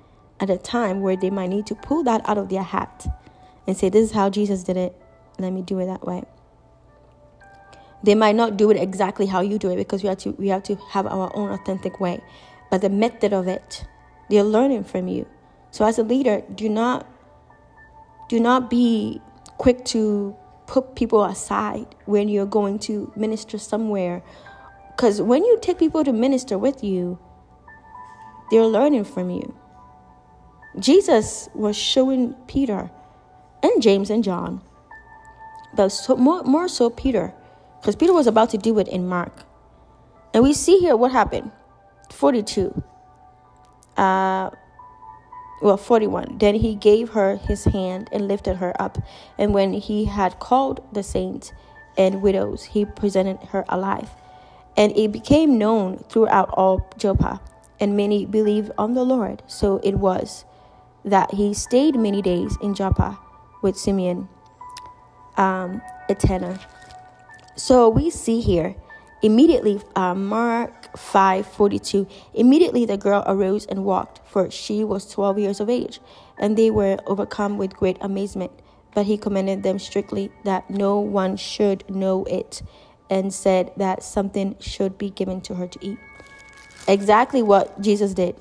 at a time where they might need to pull that out of their hat and say, This is how Jesus did it. Let me do it that way. They might not do it exactly how you do it because we have to we have to have our own authentic way. But the method of it, they're learning from you. So as a leader, do not do not be quick to put people aside when you're going to minister somewhere because when you take people to minister with you, they're learning from you. Jesus was showing Peter and James and John, but so, more, more so Peter, because Peter was about to do it in Mark. And we see here what happened 42. Uh, well, 41. Then he gave her his hand and lifted her up. And when he had called the saints and widows, he presented her alive. And it became known throughout all Joppa, and many believed on the Lord. So it was that he stayed many days in Joppa with Simeon, um, Etana. So we see here immediately, uh, Mark five forty two. Immediately the girl arose and walked, for she was twelve years of age, and they were overcome with great amazement. But he commanded them strictly that no one should know it and said that something should be given to her to eat. Exactly what Jesus did.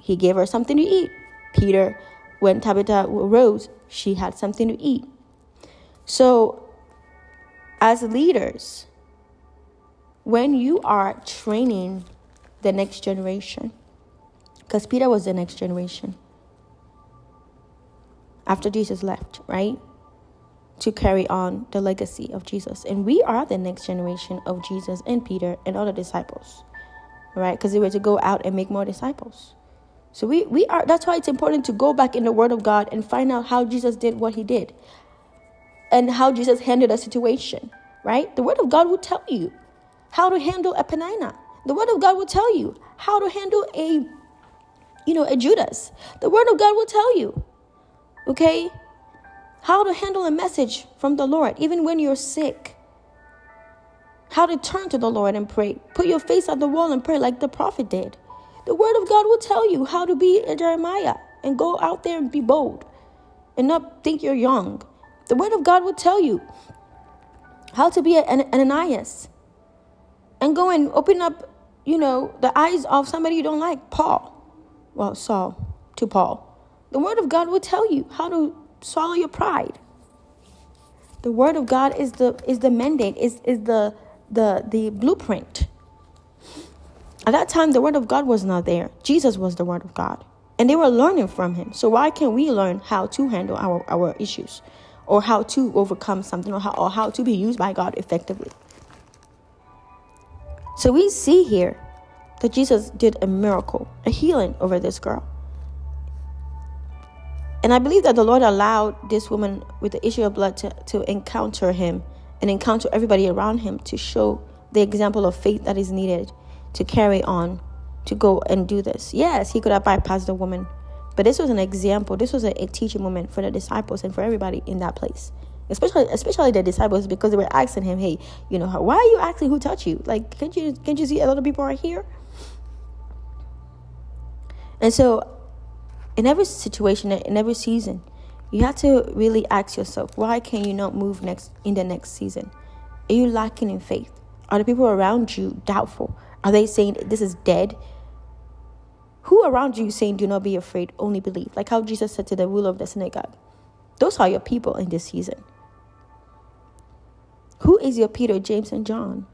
He gave her something to eat. Peter when Tabitha rose, she had something to eat. So, as leaders, when you are training the next generation, because Peter was the next generation after Jesus left, right? To carry on the legacy of Jesus. And we are the next generation of Jesus and Peter and other disciples, right? Because they were to go out and make more disciples. So we, we are that's why it's important to go back in the Word of God and find out how Jesus did what he did and how Jesus handled a situation, right? The Word of God will tell you how to handle a Peninnah. The Word of God will tell you how to handle a, you know, a Judas. The Word of God will tell you, okay, how to handle a message from the Lord, even when you're sick. How to turn to the Lord and pray. Put your face at the wall and pray like the prophet did. The Word of God will tell you how to be a Jeremiah and go out there and be bold and not think you're young. The Word of God will tell you how to be an Ananias and go and open up, you know, the eyes of somebody you don't like, Paul. Well, Saul to Paul. The Word of God will tell you how to swallow your pride. The Word of God is the is the mandate, is is the the the blueprint. At that time, the Word of God was not there. Jesus was the Word of God. And they were learning from him. So why can't we learn how to handle our, our issues? Or how to overcome something or how, or how to be used by God effectively? So we see here that Jesus did a miracle, a healing over this girl. And I believe that the Lord allowed this woman with the issue of blood to, to encounter him and encounter everybody around him to show the example of faith that is needed to carry on to go and do this. Yes, he could have bypassed the woman, but this was an example. This was a, a teaching moment for the disciples and for everybody in that place. Especially especially the disciples because they were asking him hey you know why are you asking who touched you? Like can't you can't you see a lot of people are here? And so in every situation in every season you have to really ask yourself why can you not move next in the next season? Are you lacking in faith? Are the people around you doubtful? Are they saying this is dead who around you saying do not be afraid only believe like how jesus said to the ruler of the synagogue those are your people in this season who is your Peter, James, and John?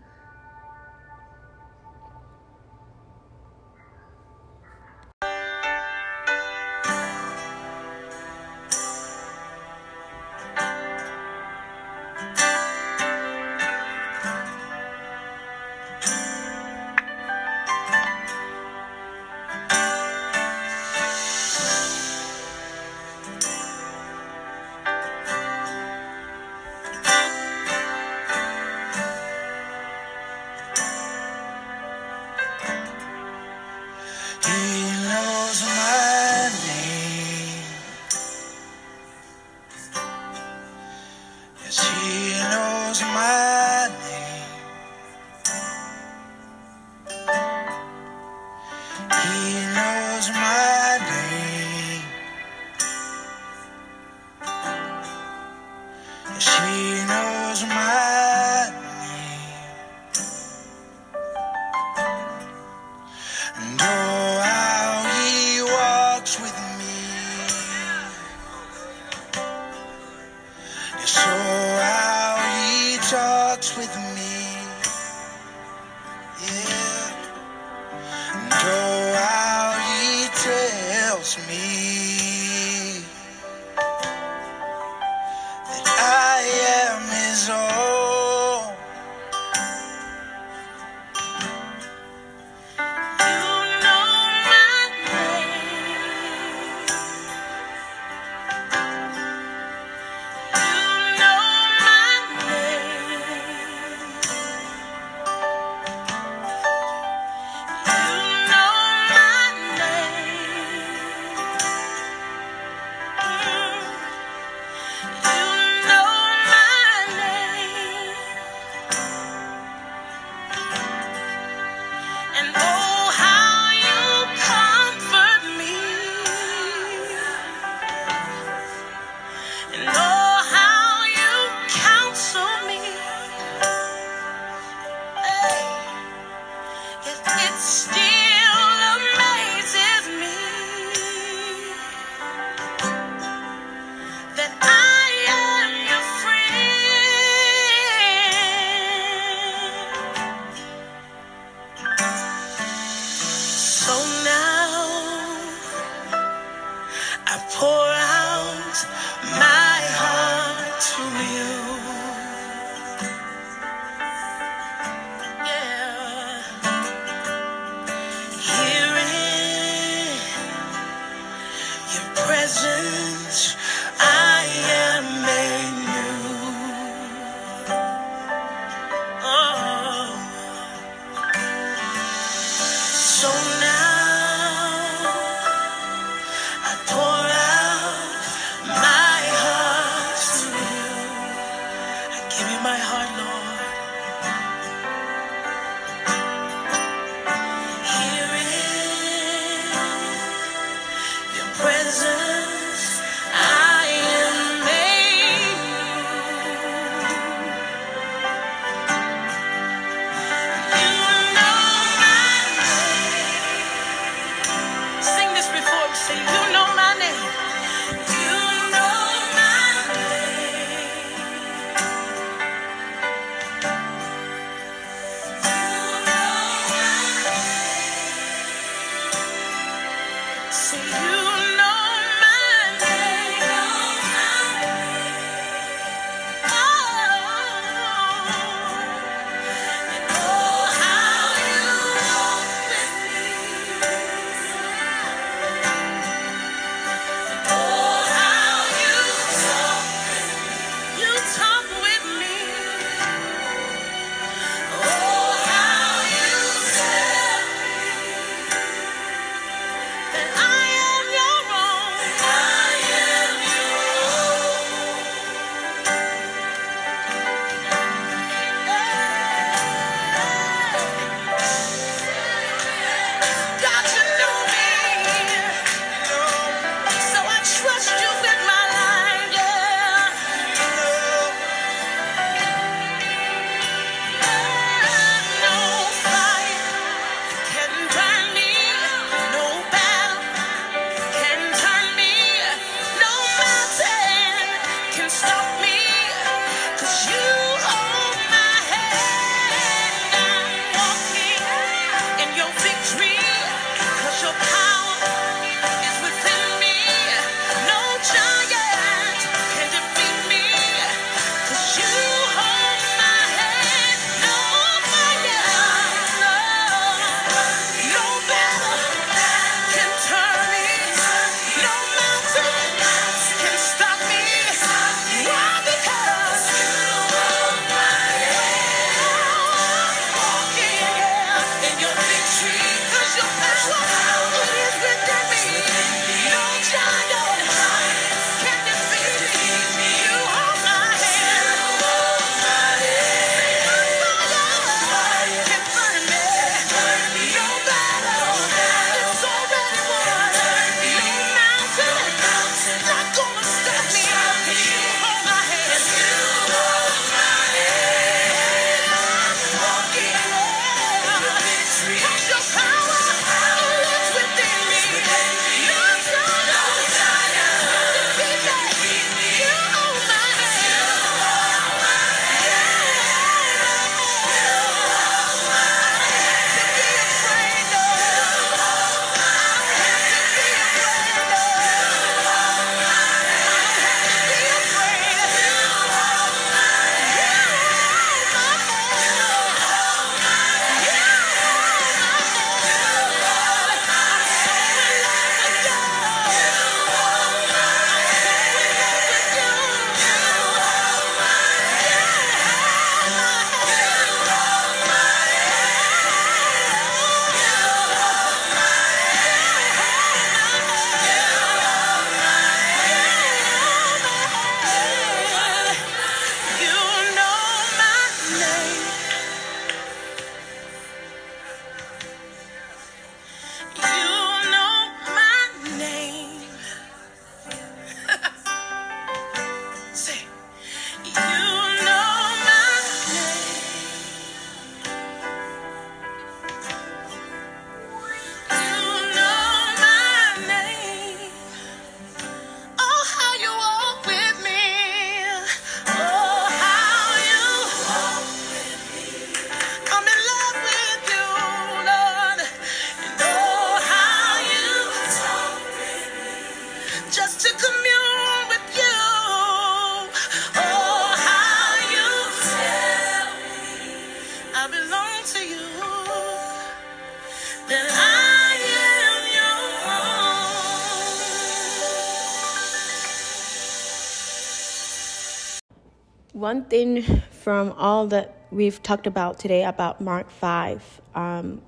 We've talked about today about Mark 5, um,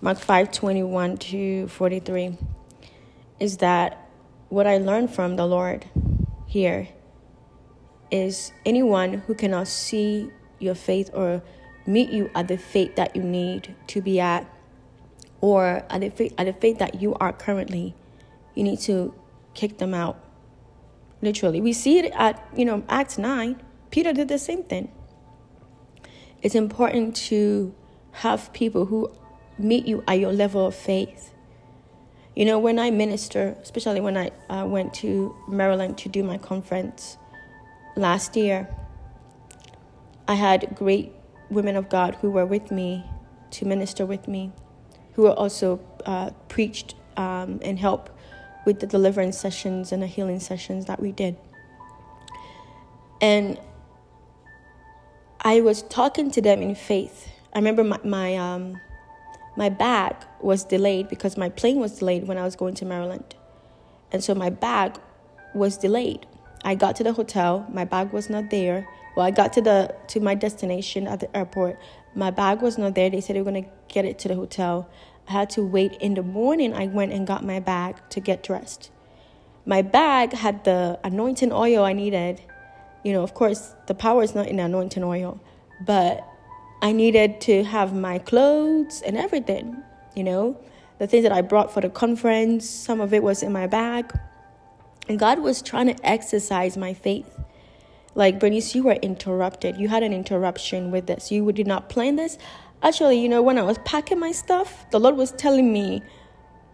Mark 5 21 to 43, is that what I learned from the Lord here is anyone who cannot see your faith or meet you at the faith that you need to be at or at the faith, at the faith that you are currently, you need to kick them out. Literally. We see it at, you know, Acts 9. Peter did the same thing. It's important to have people who meet you at your level of faith. You know, when I minister, especially when I uh, went to Maryland to do my conference last year, I had great women of God who were with me to minister with me, who were also uh, preached um, and helped with the deliverance sessions and the healing sessions that we did. And I was talking to them in faith. I remember my my, um, my bag was delayed because my plane was delayed when I was going to Maryland, and so my bag was delayed. I got to the hotel, my bag was not there. Well, I got to the to my destination at the airport. My bag was not there. They said they were gonna get it to the hotel. I had to wait in the morning. I went and got my bag to get dressed. My bag had the anointing oil I needed. You know, of course, the power is not in anointing oil, but I needed to have my clothes and everything. You know, the things that I brought for the conference, some of it was in my bag. And God was trying to exercise my faith. Like, Bernice, you were interrupted. You had an interruption with this. You did not plan this. Actually, you know, when I was packing my stuff, the Lord was telling me,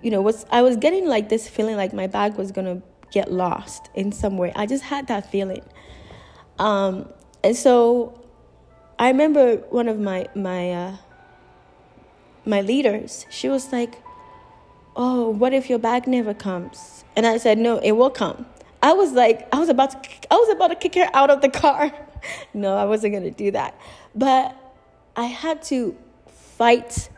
you know, was I was getting like this feeling like my bag was gonna get lost in some way. I just had that feeling. Um, and so I remember one of my my uh, my leaders. She was like, "Oh, what if your bag never comes?" And I said, "No, it will come." I was like, I was about to, I was about to kick her out of the car. no, I wasn't gonna do that, but I had to fight.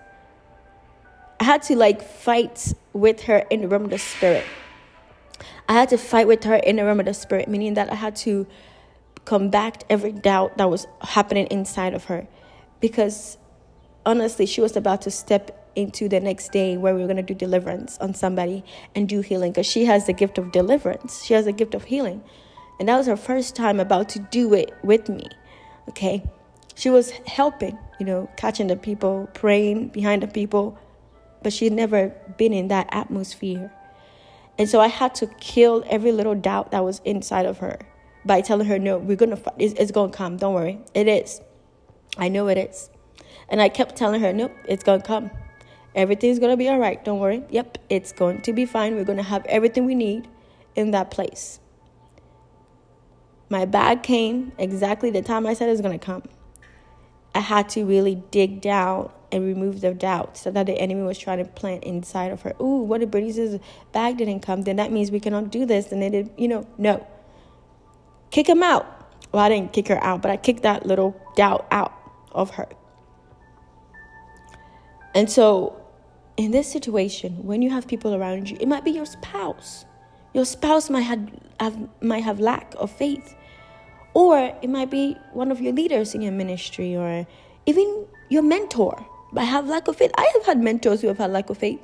I had to like fight with her in the realm of the spirit. I had to fight with her in the realm of the spirit, meaning that I had to combat every doubt that was happening inside of her. Because honestly, she was about to step into the next day where we were going to do deliverance on somebody and do healing because she has the gift of deliverance. She has the gift of healing. And that was her first time about to do it with me. Okay she was helping, you know, catching the people, praying behind the people, but she'd never been in that atmosphere. And so I had to kill every little doubt that was inside of her by telling her, no, we're going to, it's, it's to come. Don't worry. It is. I know it is. And I kept telling her, nope, it's to come. Everything's to be all right. Don't worry. Yep, it's going to be fine. We're to have everything we need in that place. My bag came exactly the time I said it was to come. I had to really dig down and remove the doubts that the enemy was trying to plant inside of her. Ooh, what if Bernice's bag didn't come? Then that means we cannot do this. And they did, you know, no. Kick him out. Well, I didn't kick her out, but I kicked that little doubt out of her. And so, in this situation, when you have people around you, it might be your spouse. Your spouse might have, have might have lack of faith. Or it might be one of your leaders in your ministry or even your mentor. I have lack of faith. I have had mentors who have had lack of faith.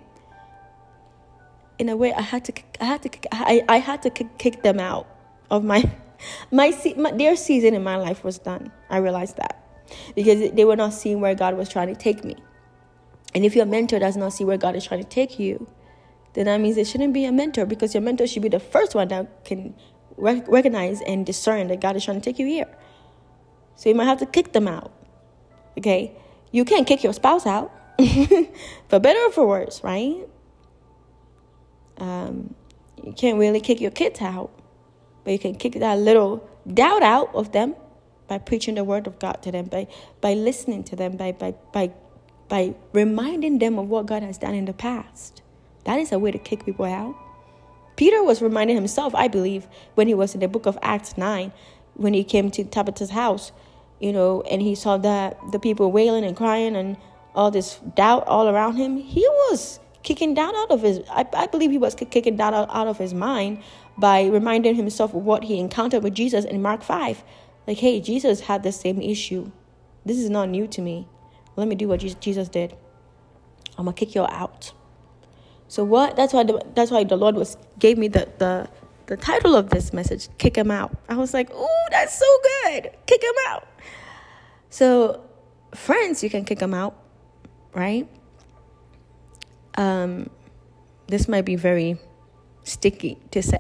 In a way, I had to, I had to, I, I had to kick them out of my, my, my, their season in my life was done. I realized that because they were not seeing where God was trying to take me. And if your mentor does not see where God is trying to take you, then that means it shouldn't be a mentor because your mentor should be the first one that can recognize and discern that God is trying to take you here. So you might have to kick them out. Okay? You can't kick your spouse out, for better or for worse, right? Um, you can't really kick your kids out, but you can kick that little doubt out of them by preaching the word of God to them, by by listening to them, by by by by reminding them of what God has done in the past. That is a way to kick people out. Peter was reminding himself, I believe, when he was in the book of Acts 9, when he came to Tabitha's house, you know, and he saw that the people wailing and crying and all this doubt all around him. He was kicking doubt out of his, I, I believe he was kicking doubt out, out of his mind by reminding himself of what he encountered with Jesus in Mark 5 Like, hey, Jesus had the same issue. This is not new to me. Let me do what Jesus did. I'm gonna kick you out. So what? That's why the, that's why the Lord was gave me the the the title of this message, kick him out. I was like, oh, that's so good. Kick him out." So, friends, you can kick him out, right? Um this might be very sticky to say.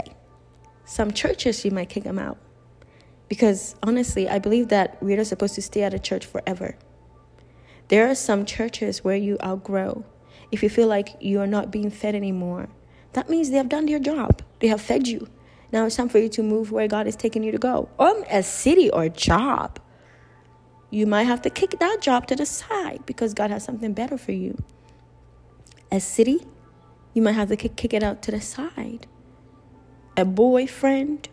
Some churches you might kick them out. Because honestly, I believe that we're supposed to stay at a church forever. There are some churches where you outgrow. If you feel like you are not being fed anymore, that means they have done their job. They have fed you. Now it's time for you to move where God is taking you to go. Or a city or job. You might have to kick that job to the side because God has something better for you. A city you might have to kick it out to the side. A boyfriend,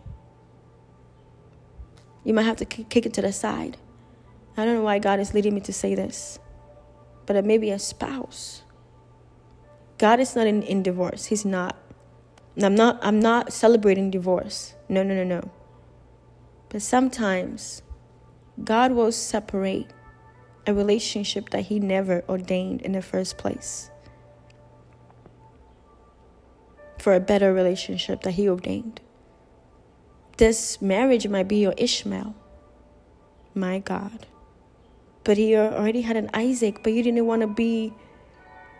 you might have to kick it to the side. I don't know why God is leading me to say this, but it may be a spouse. God is not in, in divorce. He's not. I'm not I'm not celebrating divorce. No, no, no, no. But sometimes God will separate a relationship that he never ordained in the first place for a better relationship that He ordained. This marriage might be your Ishmael. My God. But you already had an Isaac, but you didn't want to be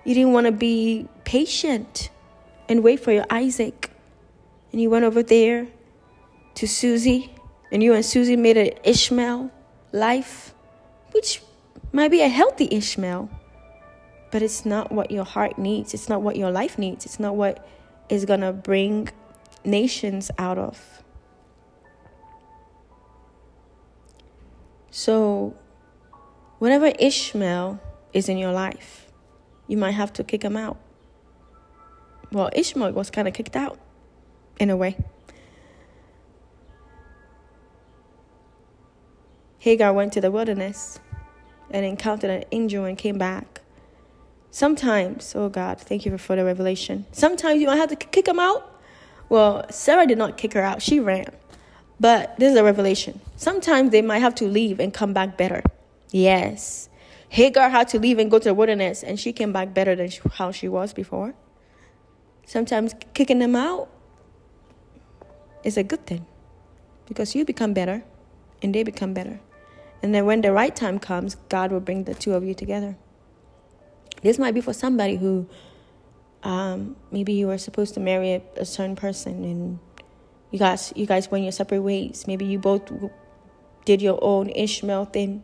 you didn't want to be patient and wait for your Isaac. And you went over there to Susie, and you and Susie made an Ishmael life, which might be a healthy Ishmael, but it's not what your heart needs. It's not what your life needs. It's not what is going to bring nations out of. So, whenever Ishmael is in your life, you might have to kick him out. Well, Ishmael was kind of kicked out in a way. Hagar went to the wilderness and encountered an angel and came back. Sometimes, oh God, thank you for further revelation. Sometimes you might have to kick them out. Well, Sarah did not kick her out, she ran. But this is a revelation. Sometimes they might have to leave and come back better. Yes. Hagar had to leave and go to the wilderness, and she came back better than how she was before. Sometimes kicking them out is a good thing because you become better and they become better. And then when the right time comes, God will bring the two of you together. This might be for somebody who um, maybe you were supposed to marry a, a, certain person and you guys you guys went your separate ways. Maybe you both did your own Ishmael thing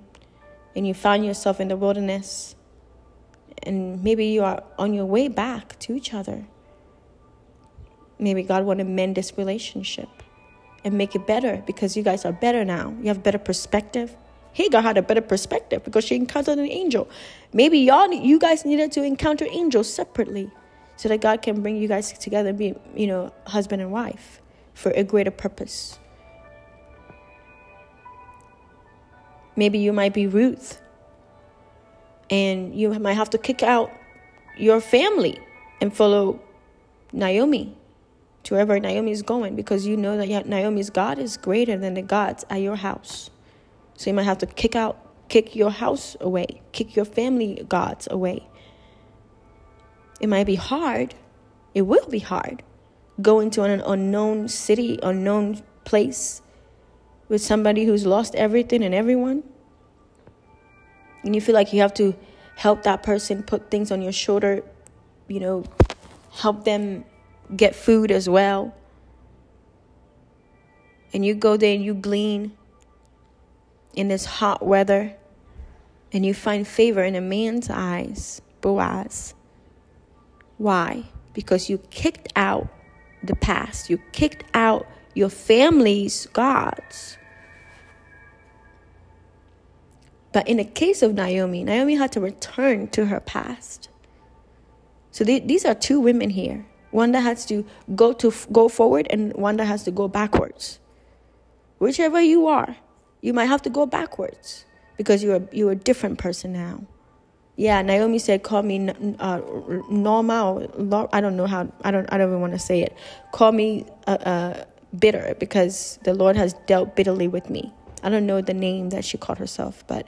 and you found yourself in the wilderness and maybe you are on your way back to each other. Maybe God want to mend this relationship and make it better because you guys are better now. You have better perspective. Hagar had a better perspective because she encountered an angel. Maybe y'all, you guys needed to encounter angels separately, so that God can bring you guys together and be, you know, husband and wife for a greater purpose. Maybe you might be Ruth, and you might have to kick out your family and follow Naomi to wherever Naomi is going because you know that Naomi's God is greater than the gods at your house. So you might have to kick out, kick your house away, kick your family gods away. It might be hard. It will be hard. Going to an unknown city, unknown place with somebody who's lost everything and everyone. And you feel like you have to help that person put things on your shoulder, you know, help them get food as well. And you go there and you glean in this hot weather and you find favor in a man's eyes, Boaz. Why? Because you kicked out the past, you kicked out your family's gods. But in the case of Naomi, Naomi had to return to her past. So they, these are two women here. One that has to go to go forward and one that has to go backwards. Whichever you are, you might have to go backwards because you're you're a different person now. Yeah, Naomi said, "Call me uh, Norma." Or, I don't know how. I don't. I don't even want to say it. Call me uh, uh, bitter because the Lord has dealt bitterly with me. I don't know the name that she called herself, but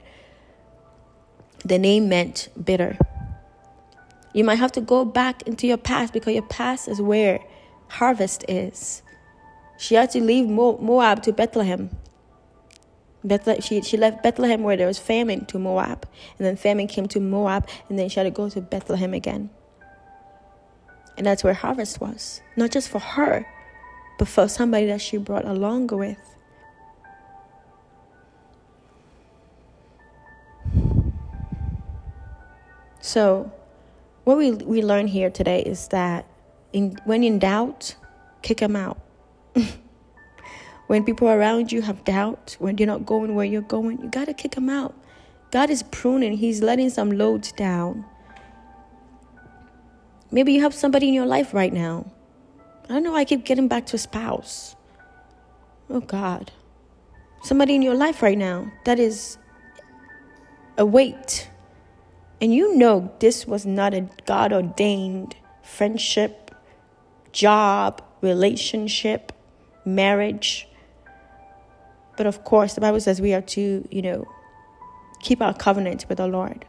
the name meant bitter. You might have to go back into your past because your past is where harvest is. She had to leave Moab to Bethlehem. She, she left Bethlehem where there was famine to Moab. And then famine came to Moab, and then she had to go to Bethlehem again. And that's where harvest was. Not just for her, but for somebody that she brought along with. So, what we, we learn here today is that in, when in doubt, kick them out. when people around you have doubt, when you're not going where you're going, you got to kick them out. God is pruning, He's letting some loads down. Maybe you have somebody in your life right now. I don't know I keep getting back to a spouse. Oh God. Somebody in your life right now that is a weight and you know this was not a God ordained friendship, job, relationship, marriage. But of course, the Bible says we are to, you know, keep our covenant with the Lord.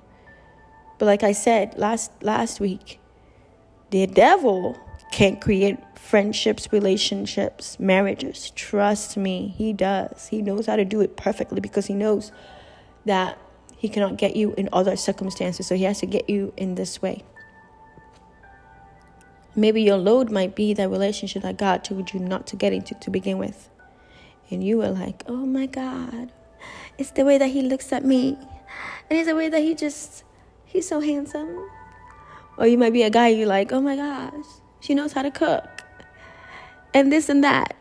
But like I said last last week, the devil can't create friendships, relationships, marriages. Trust me, he does. He knows how to do it perfectly because he knows that he cannot get you in other circumstances, so he has to get you in this way. Maybe your load might be that relationship that God told you not to get into to begin with. And you were like, oh my God, it's the way that he looks at me. And it's the way that he just, he's so handsome. Or you might be a guy, you're like, oh my gosh, she knows how to cook. And this and that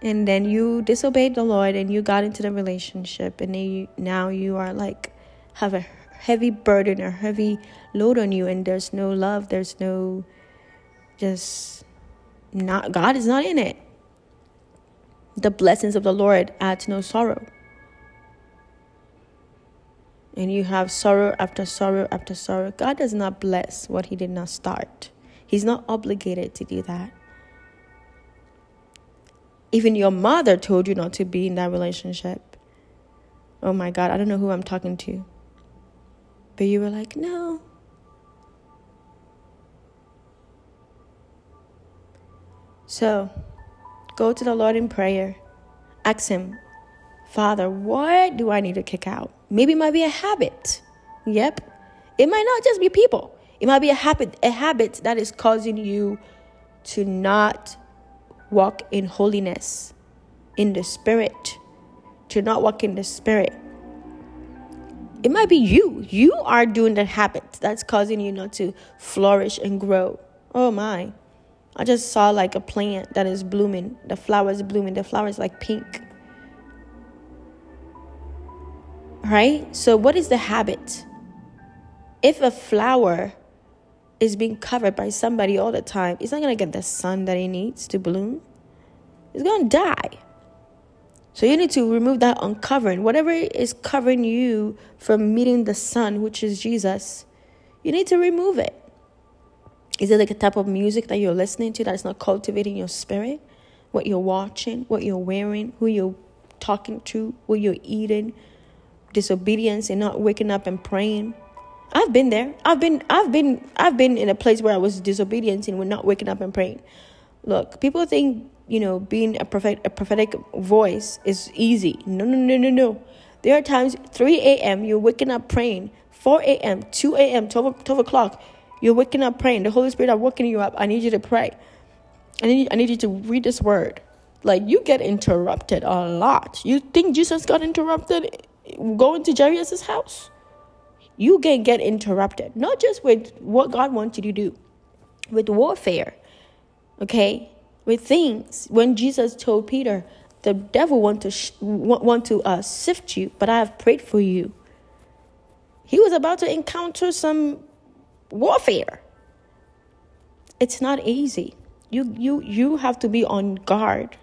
and then you disobeyed the Lord and you got into the relationship and now you are like have a heavy burden or heavy load on you and there's no love there's no just not God is not in it the blessings of the Lord adds no sorrow and you have sorrow after sorrow after sorrow God does not bless what he did not start he's not obligated to do that even your mother told you not to be in that relationship. Oh my God, I don't know who I'm talking to. But you were like, no. So, go to the Lord in prayer. Ask Him, Father, what do I need to kick out? Maybe it might be a habit. Yep. It might not just be people. It might be a habit, a habit that is causing you to not walk in holiness, in the spirit, to not walk in the spirit. It might be you. You are doing the habit that's causing you not to flourish and grow. Oh my. I just saw like a plant that is blooming. The flowers blooming. The flowers like pink. Right? So what is the habit? If a flower is being covered by somebody all the time, it's not going to get the sun that it needs to bloom. It's going to die. So you need to remove that uncovering. Whatever is covering you from meeting the sun, which is Jesus, you need to remove it. Is it like a type of music that you're listening to that is not cultivating your spirit? What you're watching, what you're wearing, who you're talking to, what you're eating, disobedience and not waking up and praying. I've been there. I've been I've been I've been in a place where I was disobedient and we're not waking up and praying. Look, people think, you know, being a prophet a prophetic voice is easy. No, no, no, no, no. There are times 3 a.m. you're waking up praying. 4 a.m., 2 a.m., 12, 12 o'clock, you're waking up praying. The Holy Spirit are waking you up. I need you to pray. I need, I need you to read this word. Like, you get interrupted a lot. You think Jesus got interrupted going to Jairus' house? you can get interrupted, not just with what God wants you to do, with warfare, okay, with things. When Jesus told Peter, the devil want to sh- want to uh, sift you, but I have prayed for you. He was about to encounter some warfare. It's not easy. You you you have to be on guard,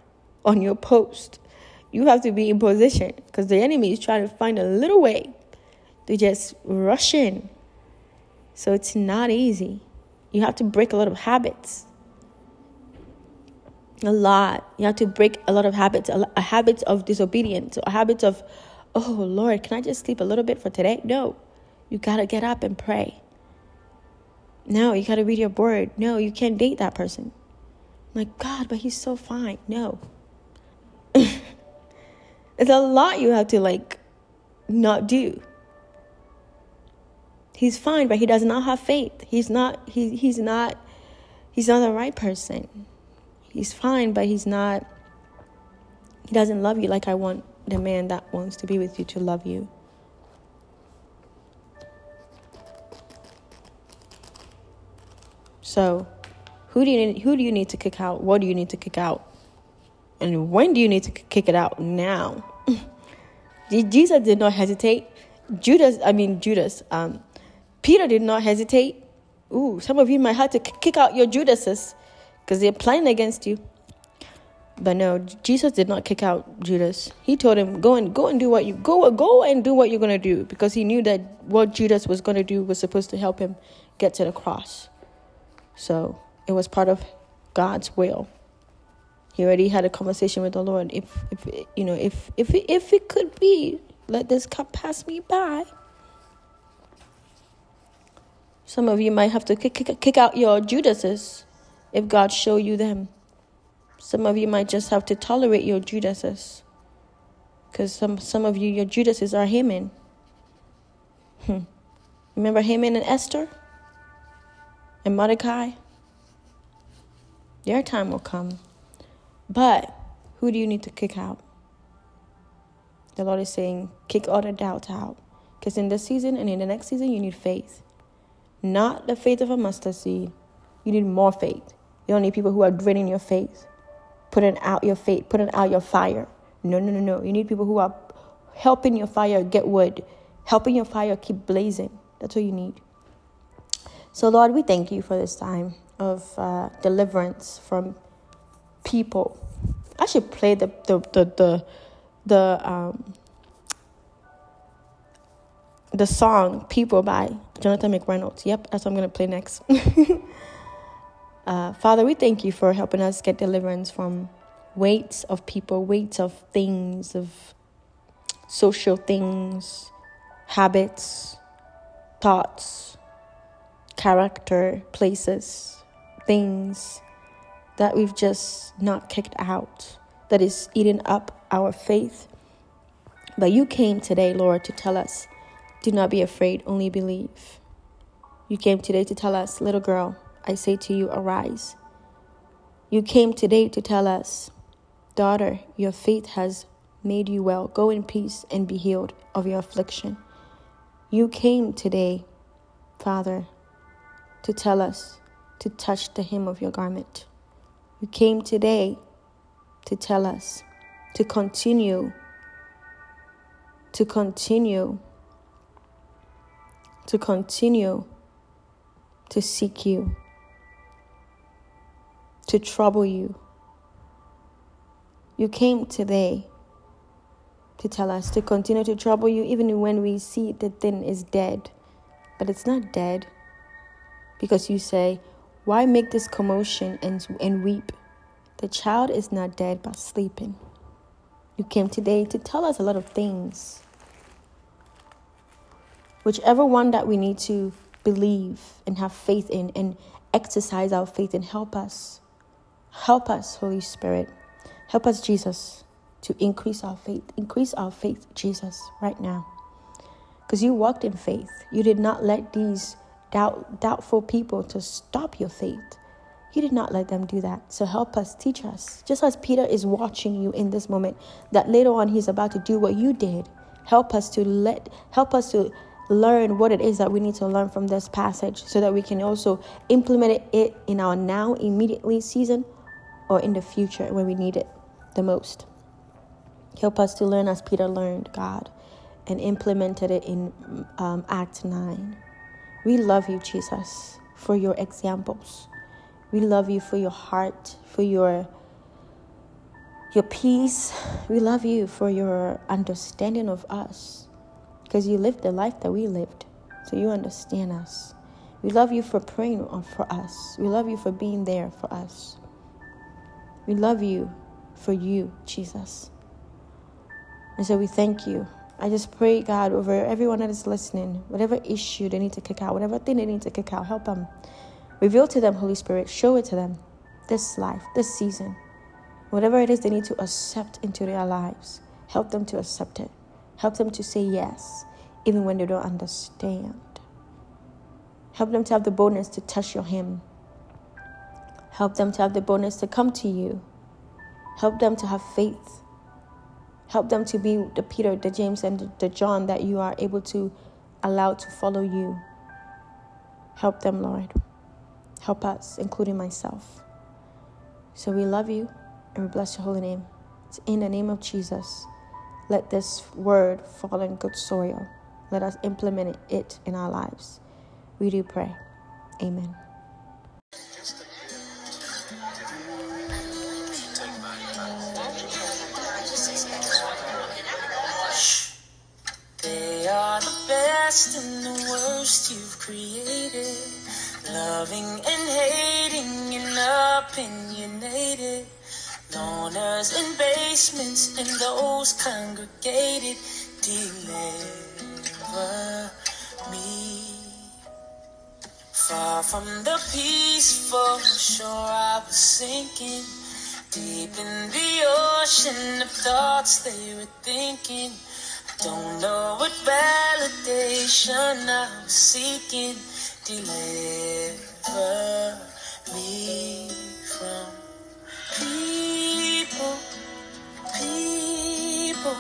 on your post. You have to be in position because the enemy is trying to find a little way to just rush in. So it's not easy. You have to break a lot of habits. a lot. You have to break a lot of habits, a, a habits of disobedience, a habits of, oh Lord, can I just sleep a little bit for today? No, you gotta get up and pray. No, you gotta read your board. No, you can't date that person. I'm like God, but he's so fine. No, it's a lot you have to like not do. He's fine, but he does not have faith. He's not. He he's not. He's not the right person he's fine, but he's not, he doesn't love you like I want the man that wants to be with you to love you. So, who do you need, who do you need to kick out? What do you need to kick out? And when do you need to kick it out? Now. Jesus did not hesitate. Judas, I mean Judas, um, Peter did not hesitate. Ooh, some of you might have to kick out your Judases because they're planning against you. But no, Jesus did not kick out Judas. He told him, "Go and go and do what you go go and do what you're gonna do," because he knew that what Judas was gonna do was supposed to help him get to the cross. So it was part of God's will. He already had a conversation with the Lord. If if you know if if if it could be, let this cup pass me by. Some of you might have to kick, kick, kick out your Judases if God show you them. Some of you might just have to tolerate your Judases. Because some, some of you, your Judases are Haman. Hmm. Remember Haman and Esther? And Mordecai? Their time will come. But who do you need to kick out? The Lord is saying, kick all the doubt out. Because in this season and in the next season, you need faith. Not the faith of a mustard seed. You need more faith. You don't need people who are draining your faith, putting out your faith, putting out your fire. No, no, no, no. You need people who are helping your fire get wood, helping your fire keep blazing. That's what you need. So, Lord, we thank you for this time of uh, deliverance from people. I should play the the the the, the um the song "People" by Jonathan McReynolds. Yep, that's what I'm gonna play next. Uh, Father, we thank you for helping us get deliverance from weights of people, weights of things, of social things, habits, thoughts, character, places, things that we've just not kicked out, that is eating up our faith. But you came today, Lord, to tell us do not be afraid, only believe. You came today to tell us, little girl, I say to you, arise. You came today to tell us, Daughter, your faith has made you well. Go in peace and be healed of your affliction. You came today, Father, to tell us to touch the hem of your garment. You came today to tell us to continue, to continue, to continue to seek you to trouble you. You came today to tell us to continue to trouble you even when we see the thing is dead. But it's not dead because you say, Why make this commotion and, and weep? The child is not dead but sleeping. You came today to tell us a lot of things. Whichever one that we need to believe and have faith in and exercise our faith and help us Help us, Holy Spirit. Help us, Jesus, to increase our faith. Increase our faith, Jesus, right now. Because you walked in faith. You did not let these doubt, doubtful people to stop your faith. You did not let them do that. So help us, teach us. Just as Peter is watching you in this moment, that later on he's about to do what you did. Help us to let help us to learn what it is that we need to learn from this passage so that we can also implement it in our now immediately season or in the future when we need it the most. Help us to learn as Peter learned, God, and implemented it in um, Act 9. We love you, Jesus, for your examples. We love you for your heart, for your your peace. We love you for your understanding of us because you lived the life that we lived. So you understand us. We love you for praying for us. We love you for being there for us. We love you for you, Jesus. And so we thank you. I just pray, God, over everyone that is listening, whatever issue they need to kick out, whatever thing they need to kick out, help them. Reveal to them, Holy Spirit, show it to them this life, this season. Whatever it is they need to accept into their lives, help them to accept it. Help them to say yes, even when they don't understand. Help them to have the boldness to touch your hem. Help them to have the boldness to come to you. Help them to have faith. Help them to be the Peter, the James, and the John that you are able to allow to follow you. Help them, Lord. Help us, including myself. So we love you and we bless your holy name. It's in the name of Jesus. Let this word fall in good soil. Let us implement it in our lives. We do pray. Amen. Are the best and the worst you've created. Loving and hating and opinionated. Loners in basements and those congregated. Deliver me. Far from the peaceful shore I was sinking. Deep in the ocean of thoughts they were thinking. Don't know what validation I was seeking. Deliver me from people, people.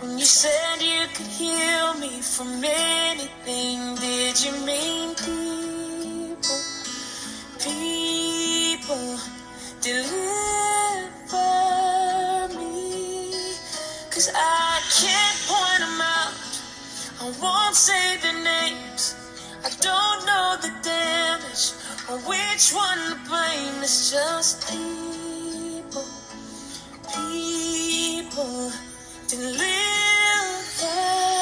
When you said you could heal me from anything, did you mean people? People, deliver. Cause I can't point them out. I won't say the names. I don't know the damage or which one to blame. It's just people, people, deliver me. She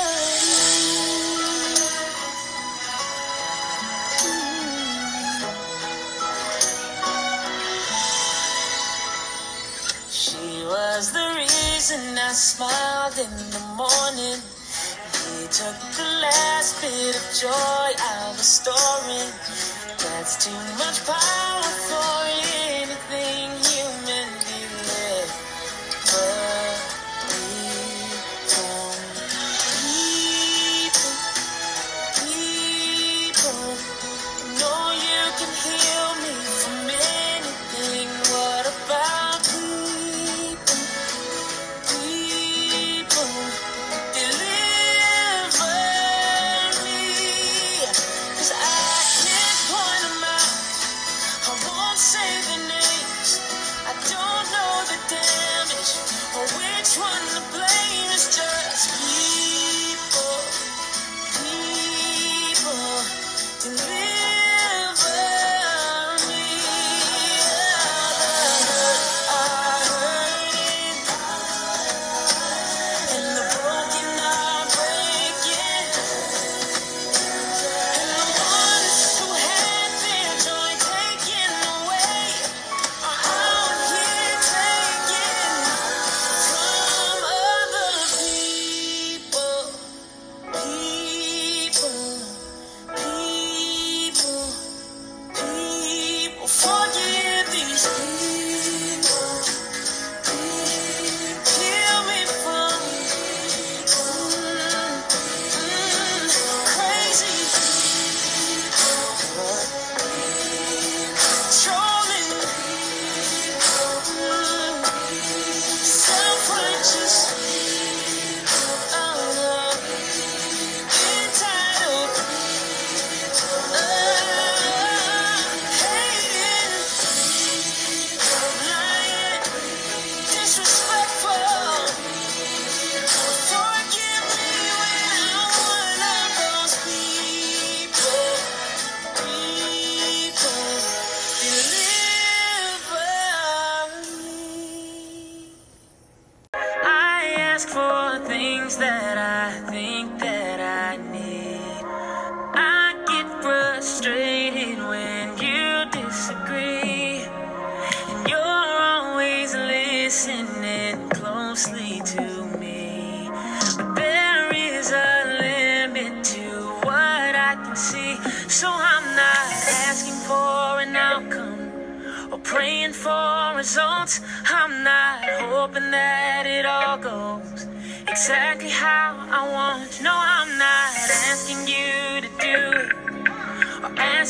reason I smiled in the morning. He took the last bit of joy I was storing. That's too much power for anything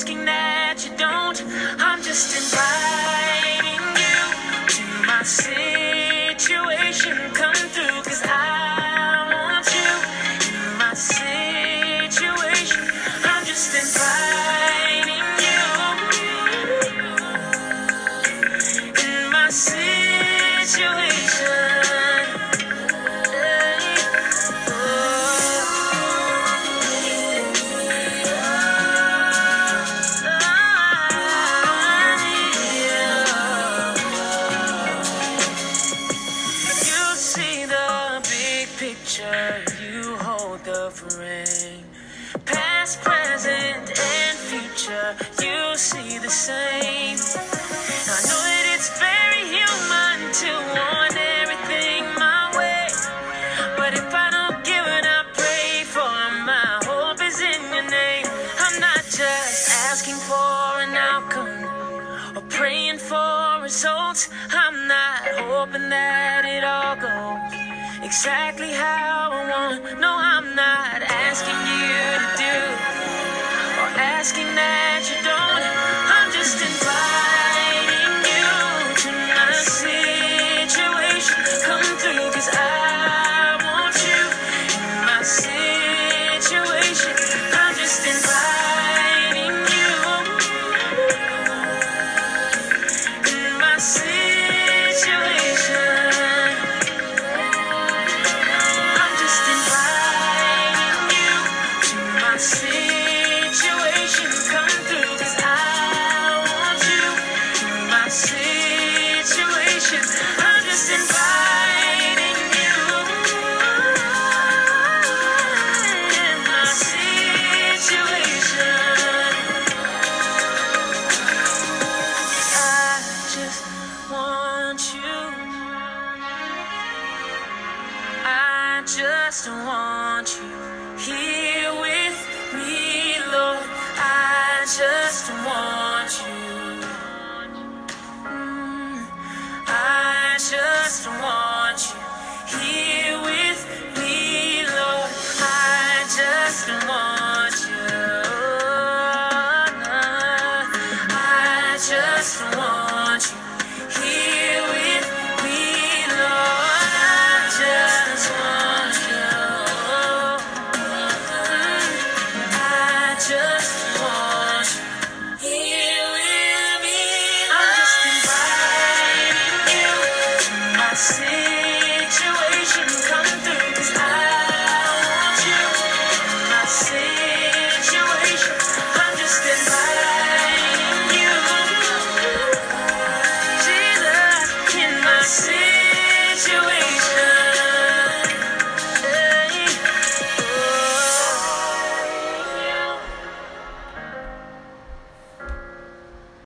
asking that